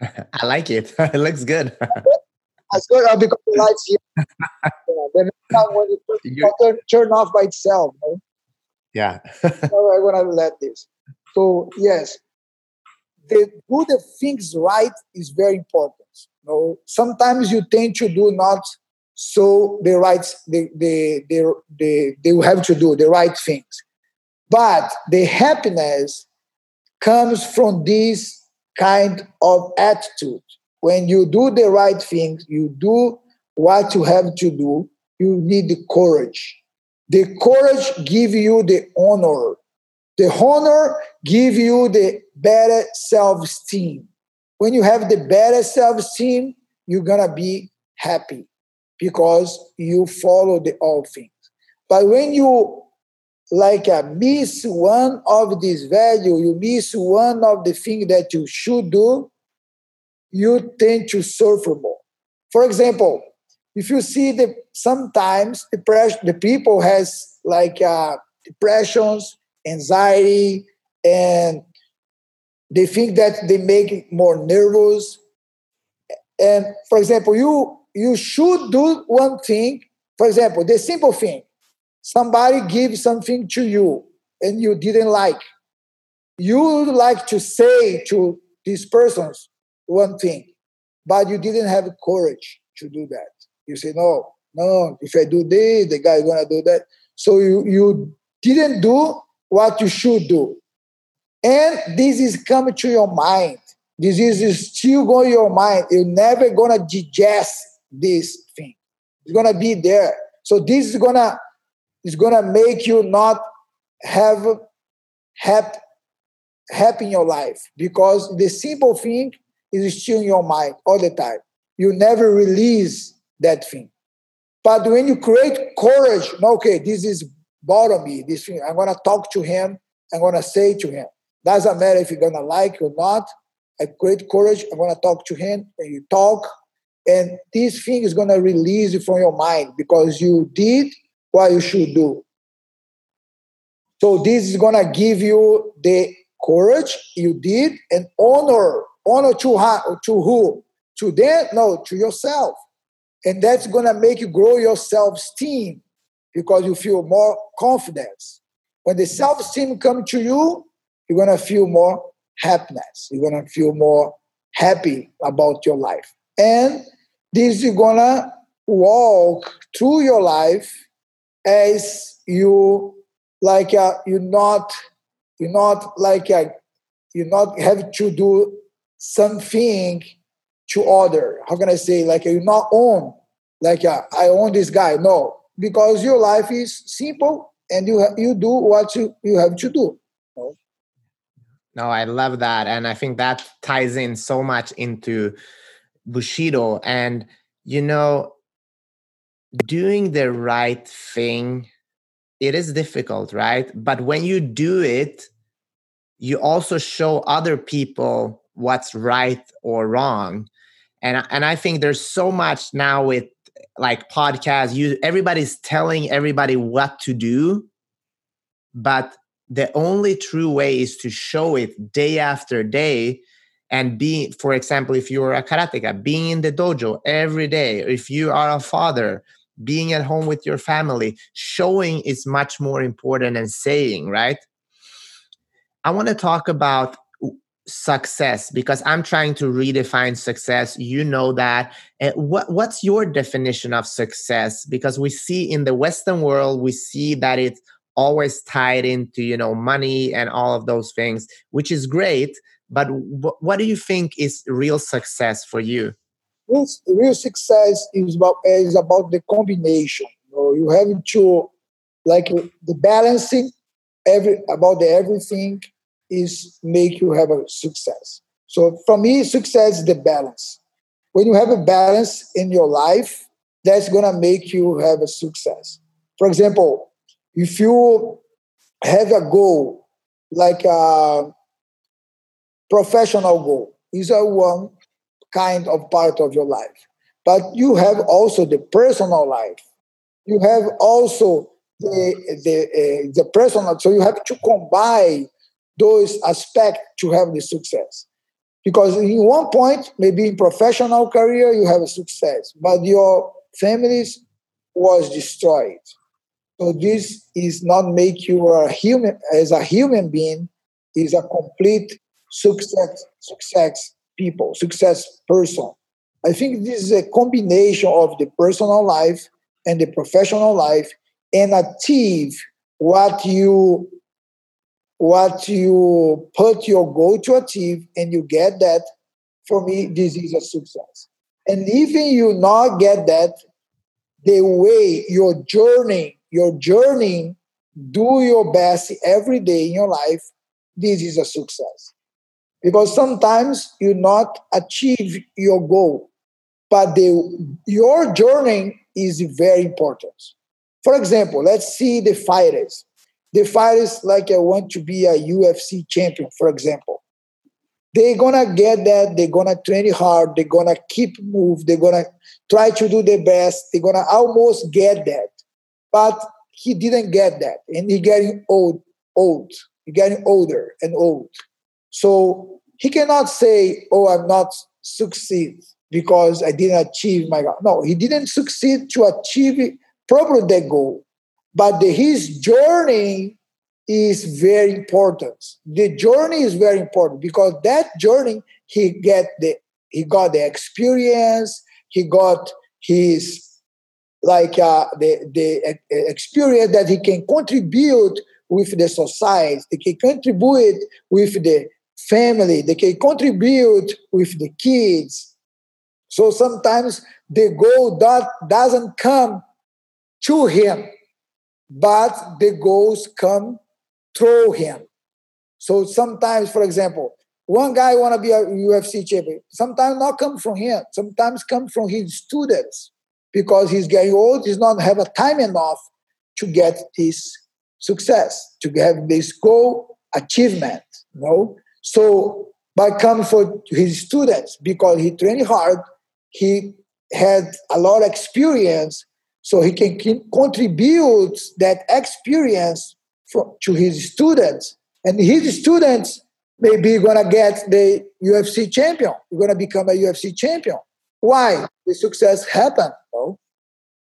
I like it. it looks good. That's good uh, because the lights here. yeah, then when it turn, turn off by itself. Right? Yeah. so I'm gonna let this. So yes, the do the things right is very important. You know, sometimes you tend to do not so the right the the the, the they have to do the right things. But the happiness comes from this kind of attitude. When you do the right things, you do what you have to do, you need the courage. The courage give you the honor the honor give you the better self-esteem. When you have the better self-esteem, you're gonna be happy. because you follow the all things. But when you like uh, miss one of these value, you miss one of the things that you should do, you tend to suffer more. For example, if you see the sometimes depression, the people has like uh, depressions, anxiety, and they think that they make it more nervous. And for example, you you should do one thing. For example, the simple thing: somebody gives something to you and you didn't like. You would like to say to these persons one thing, but you didn't have courage to do that. You say, no, no, if I do this, the guy gonna do that. So you, you didn't do what you should do. And this is coming to your mind. This is still going your mind. You're never gonna digest this thing. It's gonna be there. So this is gonna is gonna make you not have happy, happy in your life because the simple thing is still in your mind all the time. You never release that thing. But when you create courage, okay, this is bother me, this thing, I'm gonna talk to him, I'm gonna say to him. Doesn't matter if you're gonna like or not. I create courage, I'm gonna talk to him, and you talk, and this thing is gonna release you from your mind because you did what you should do. So this is gonna give you the courage you did and honor honor to, to who? To them? No, to yourself. And that's to make you grow your self esteem because you feel more confidence. When the self esteem comes to you, you're going to feel more happiness. You're going to feel more happy about your life. And this is going to walk through your life as you like uh, you're not you're not like uh, you not have to do something to other. How can I say? Like you not own, like uh, I own this guy. No, because your life is simple and you you do what you, you have to do. No? I love that, and I think that ties in so much into Bushido, and you know, doing the right thing. It is difficult, right? But when you do it, you also show other people what's right or wrong and and i think there's so much now with like podcasts you everybody's telling everybody what to do but the only true way is to show it day after day and be for example if you're a karateka being in the dojo every day if you are a father being at home with your family showing is much more important than saying right? I want to talk about success because i'm trying to redefine success. You know that. And what what's your definition of success? Because we see in the western world we see that it's always tied into you know money and all of those things which is great but w- what do you think is real success for you real, real success is about is about the combination you, know, you have to like the balancing every about the everything is make you have a success. So for me, success is the balance. When you have a balance in your life, that's gonna make you have a success. For example, if you have a goal like a professional goal, is a one kind of part of your life. But you have also the personal life. You have also the the uh, the personal. So you have to combine those aspects to have the success. Because in one point, maybe in professional career, you have a success, but your families was destroyed. So this is not make you a human as a human being, is a complete success, success people, success person. I think this is a combination of the personal life and the professional life and achieve what you what you put your goal to achieve and you get that, for me, this is a success. And even you not get that, the way your journey, your journey, do your best every day in your life, this is a success. Because sometimes you not achieve your goal, but the your journey is very important. For example, let's see the fighters. The fighters like I want to be a UFC champion, for example. They're gonna get that. They're gonna train hard. They're gonna keep move. They're gonna try to do their best. They're gonna almost get that. But he didn't get that, and he getting old, old. He getting older and old. So he cannot say, "Oh, I'm not succeed because I didn't achieve my goal." No, he didn't succeed to achieve probably the goal, but the, his journey is very important. The journey is very important because that journey he get the he got the experience, he got his like uh, the the experience that he can contribute with the society, they can contribute with the family, they can contribute with the kids. So sometimes the goal that doesn't come to him, but the goals come through him. So sometimes, for example, one guy want to be a UFC champion. Sometimes not come from him. Sometimes come from his students because he's getting old. He's not have a time enough to get this success, to have this goal achievement. You know? So by coming for his students because he trained hard, he had a lot of experience, so he can contribute that experience for, to his students, and his students maybe gonna get the UFC champion. Gonna become a UFC champion. Why? The success happened. No?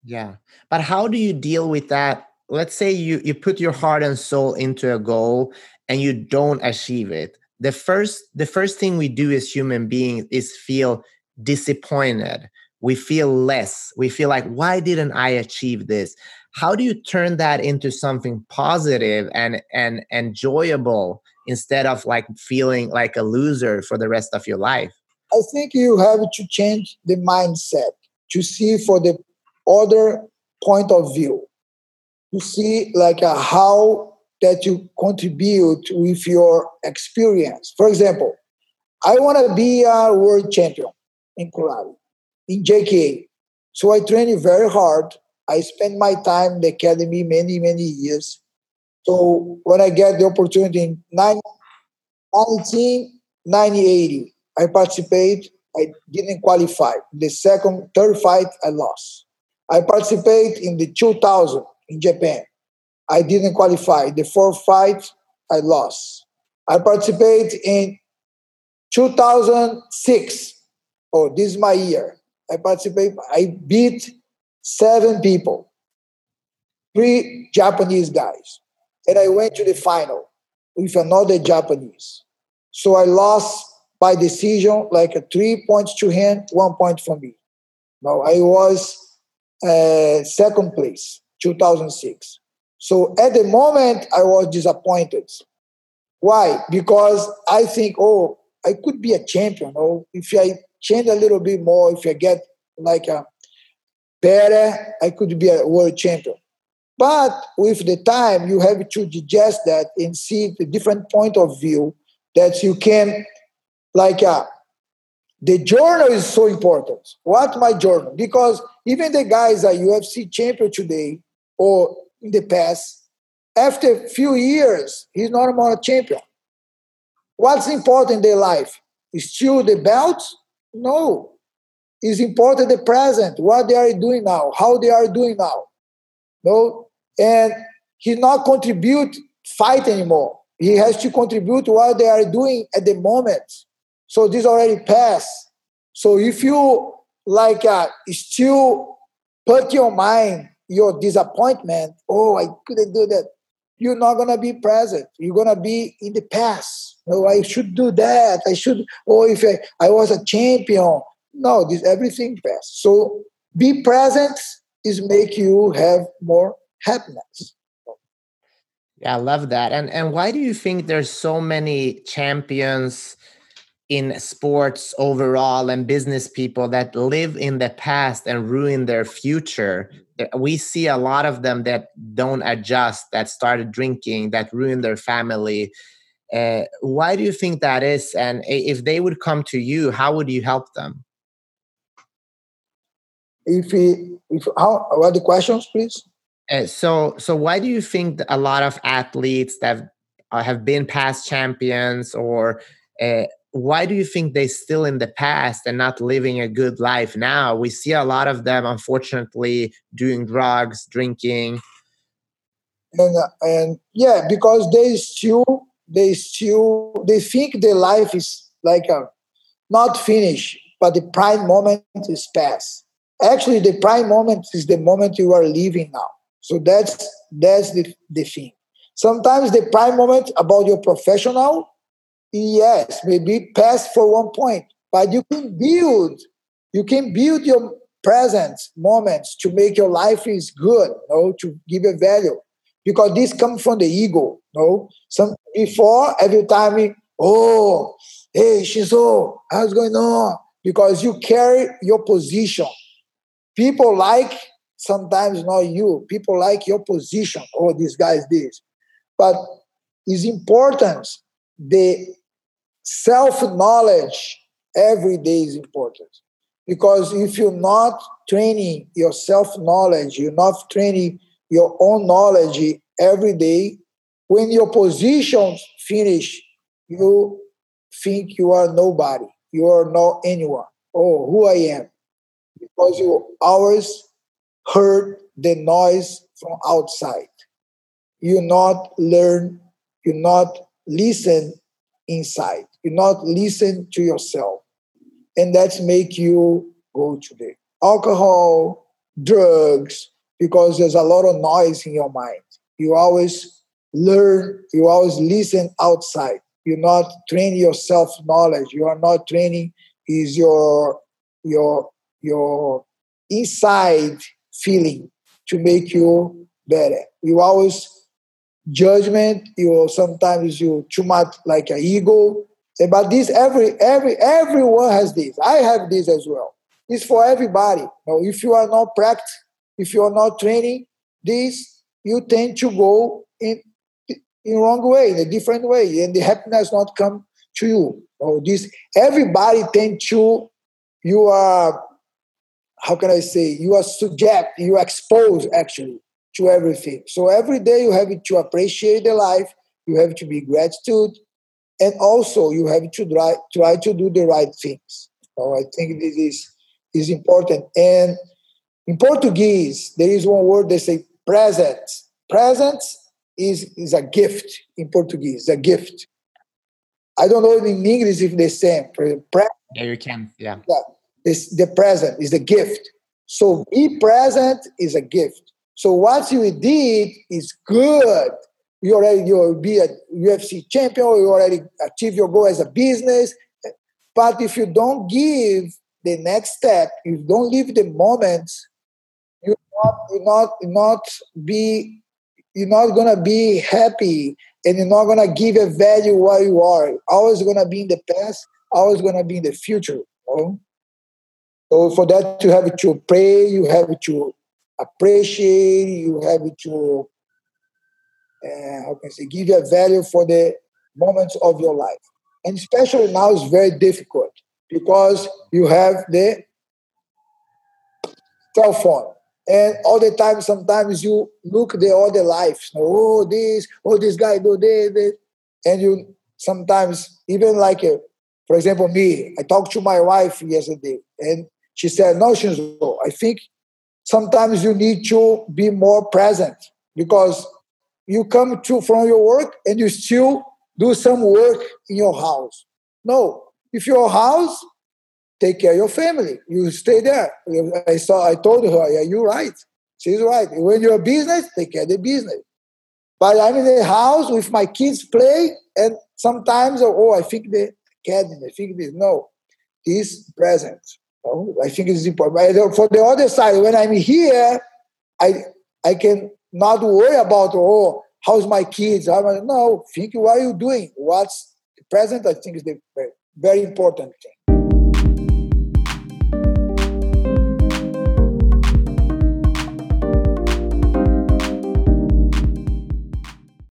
Yeah, but how do you deal with that? Let's say you you put your heart and soul into a goal and you don't achieve it. The first the first thing we do as human beings is feel disappointed. We feel less. We feel like why didn't I achieve this? how do you turn that into something positive and and enjoyable instead of like feeling like a loser for the rest of your life i think you have to change the mindset to see for the other point of view to see like a, how that you contribute with your experience. For example i want to be a world champion in karate in jka so i train very hard. I spent my time in the academy many, many years. So when I get the opportunity in 1980, I participate. I didn't qualify. The second, third fight, I lost. I participate in the 2000 in Japan. I didn't qualify. The fourth fight, I lost. I participate in 2006. Oh, this is my year. I participate. I beat seven people, three Japanese guys. And I went to the final with another Japanese. So I lost by decision, like a three points to him, one point for me. Now I was uh, second place, 2006. So at the moment, I was disappointed. Why? Because I think, oh, I could be a champion. Oh, if I change a little bit more, if I get like a better, I could be a world champion. But with the time, you have to digest that and see the different point of view that you can, like, uh, the journal is so important. What my journal? Because even the guys are UFC champion today or in the past, after a few years, he's not more a champion. What's important in their life? Is still the belt? No is important the present, what they are doing now, how they are doing now. No, and he not contribute fight anymore. He has to contribute what they are doing at the moment. So this already passed. So if you like uh, still put your mind your disappointment, oh, I couldn't do that. You're not gonna be present. You're gonna be in the past. Oh, I should do that. I should. Oh, if I, I was a champion, no, this everything best. So be present is make you have more happiness. Yeah, I love that. And and why do you think there's so many champions in sports overall and business people that live in the past and ruin their future? We see a lot of them that don't adjust, that started drinking, that ruin their family. Uh, why do you think that is? And if they would come to you, how would you help them? if he, if how, what the questions, please? Uh, so, so why do you think a lot of athletes that uh, have been past champions, or uh, why do you think they still in the past and not living a good life now? We see a lot of them, unfortunately, doing drugs, drinking. And uh, and yeah, because they still they still they think their life is like a not finished, but the prime moment is past. Actually, the prime moment is the moment you are living now. So that's that's the, the thing. Sometimes the prime moment about your professional, yes, maybe past for one point, but you can build, you can build your present moments to make your life is good, you know, to give a value. Because this comes from the ego, you know. Some before every time oh, hey Chinzo, how's going on? Because you carry your position. People like sometimes not you. People like your position. Oh, this guy's this. But it's important. The self-knowledge every day is important. Because if you're not training your self-knowledge, you're not training your own knowledge every day, when your positions finish, you think you are nobody. You are not anyone. Oh, who I am. Because you always heard the noise from outside. You not learn, you not listen inside. You not listen to yourself. And that's make you go to the alcohol, drugs, because there's a lot of noise in your mind. You always learn, you always listen outside. You're not training your self knowledge. You are not training is your your your inside feeling to make you better. You always judgment. You sometimes you too much like an ego. Eh, but this every every everyone has this. I have this as well. It's for everybody. Now, if you are not practice, if you are not training this, you tend to go in in wrong way, in a different way, and the happiness not come to you. Oh, this everybody tend to you are how can I say you are subject, you are exposed actually to everything. So every day you have to appreciate the life, you have to be gratitude, and also you have to try try to do the right things. So I think this is is important. And in Portuguese, there is one word they say present. Present is, is a gift in Portuguese, a gift. I don't know in English if they say Pre- yeah, you can. Yeah. yeah. It's the present is a gift. So be present is a gift. So what you did is good. You already you'll be a UFC champion. You already achieve your goal as a business. But if you don't give the next step, if you don't live the moment, you not you not not be you're not gonna be happy and you're not gonna give a value where you are. Always gonna be in the past, always gonna be in the future. You know? So for that you have to pray, you have to appreciate, you have to uh, how can I say give a value for the moments of your life. And especially now it's very difficult because you have the cell phone and all the time sometimes you look the other lives oh this oh this guy do this, this. and you sometimes even like a, uh, for example me i talked to my wife yesterday and she said no Chinzo i think sometimes you need to be more present because you come to from your work and you still do some work in your house no if your house take care of your family. You stay there. I saw. I told her, yeah, you're right. She's right. When you're a business, take care of the business. But I'm in the house with my kids play, and sometimes, oh, I think the academy, I think this. No, is present. Oh, I think it's important. But for the other side, when I'm here, I I can not worry about oh, how's my kids? I'm no, think what are you doing? What's present? I think is the very important thing.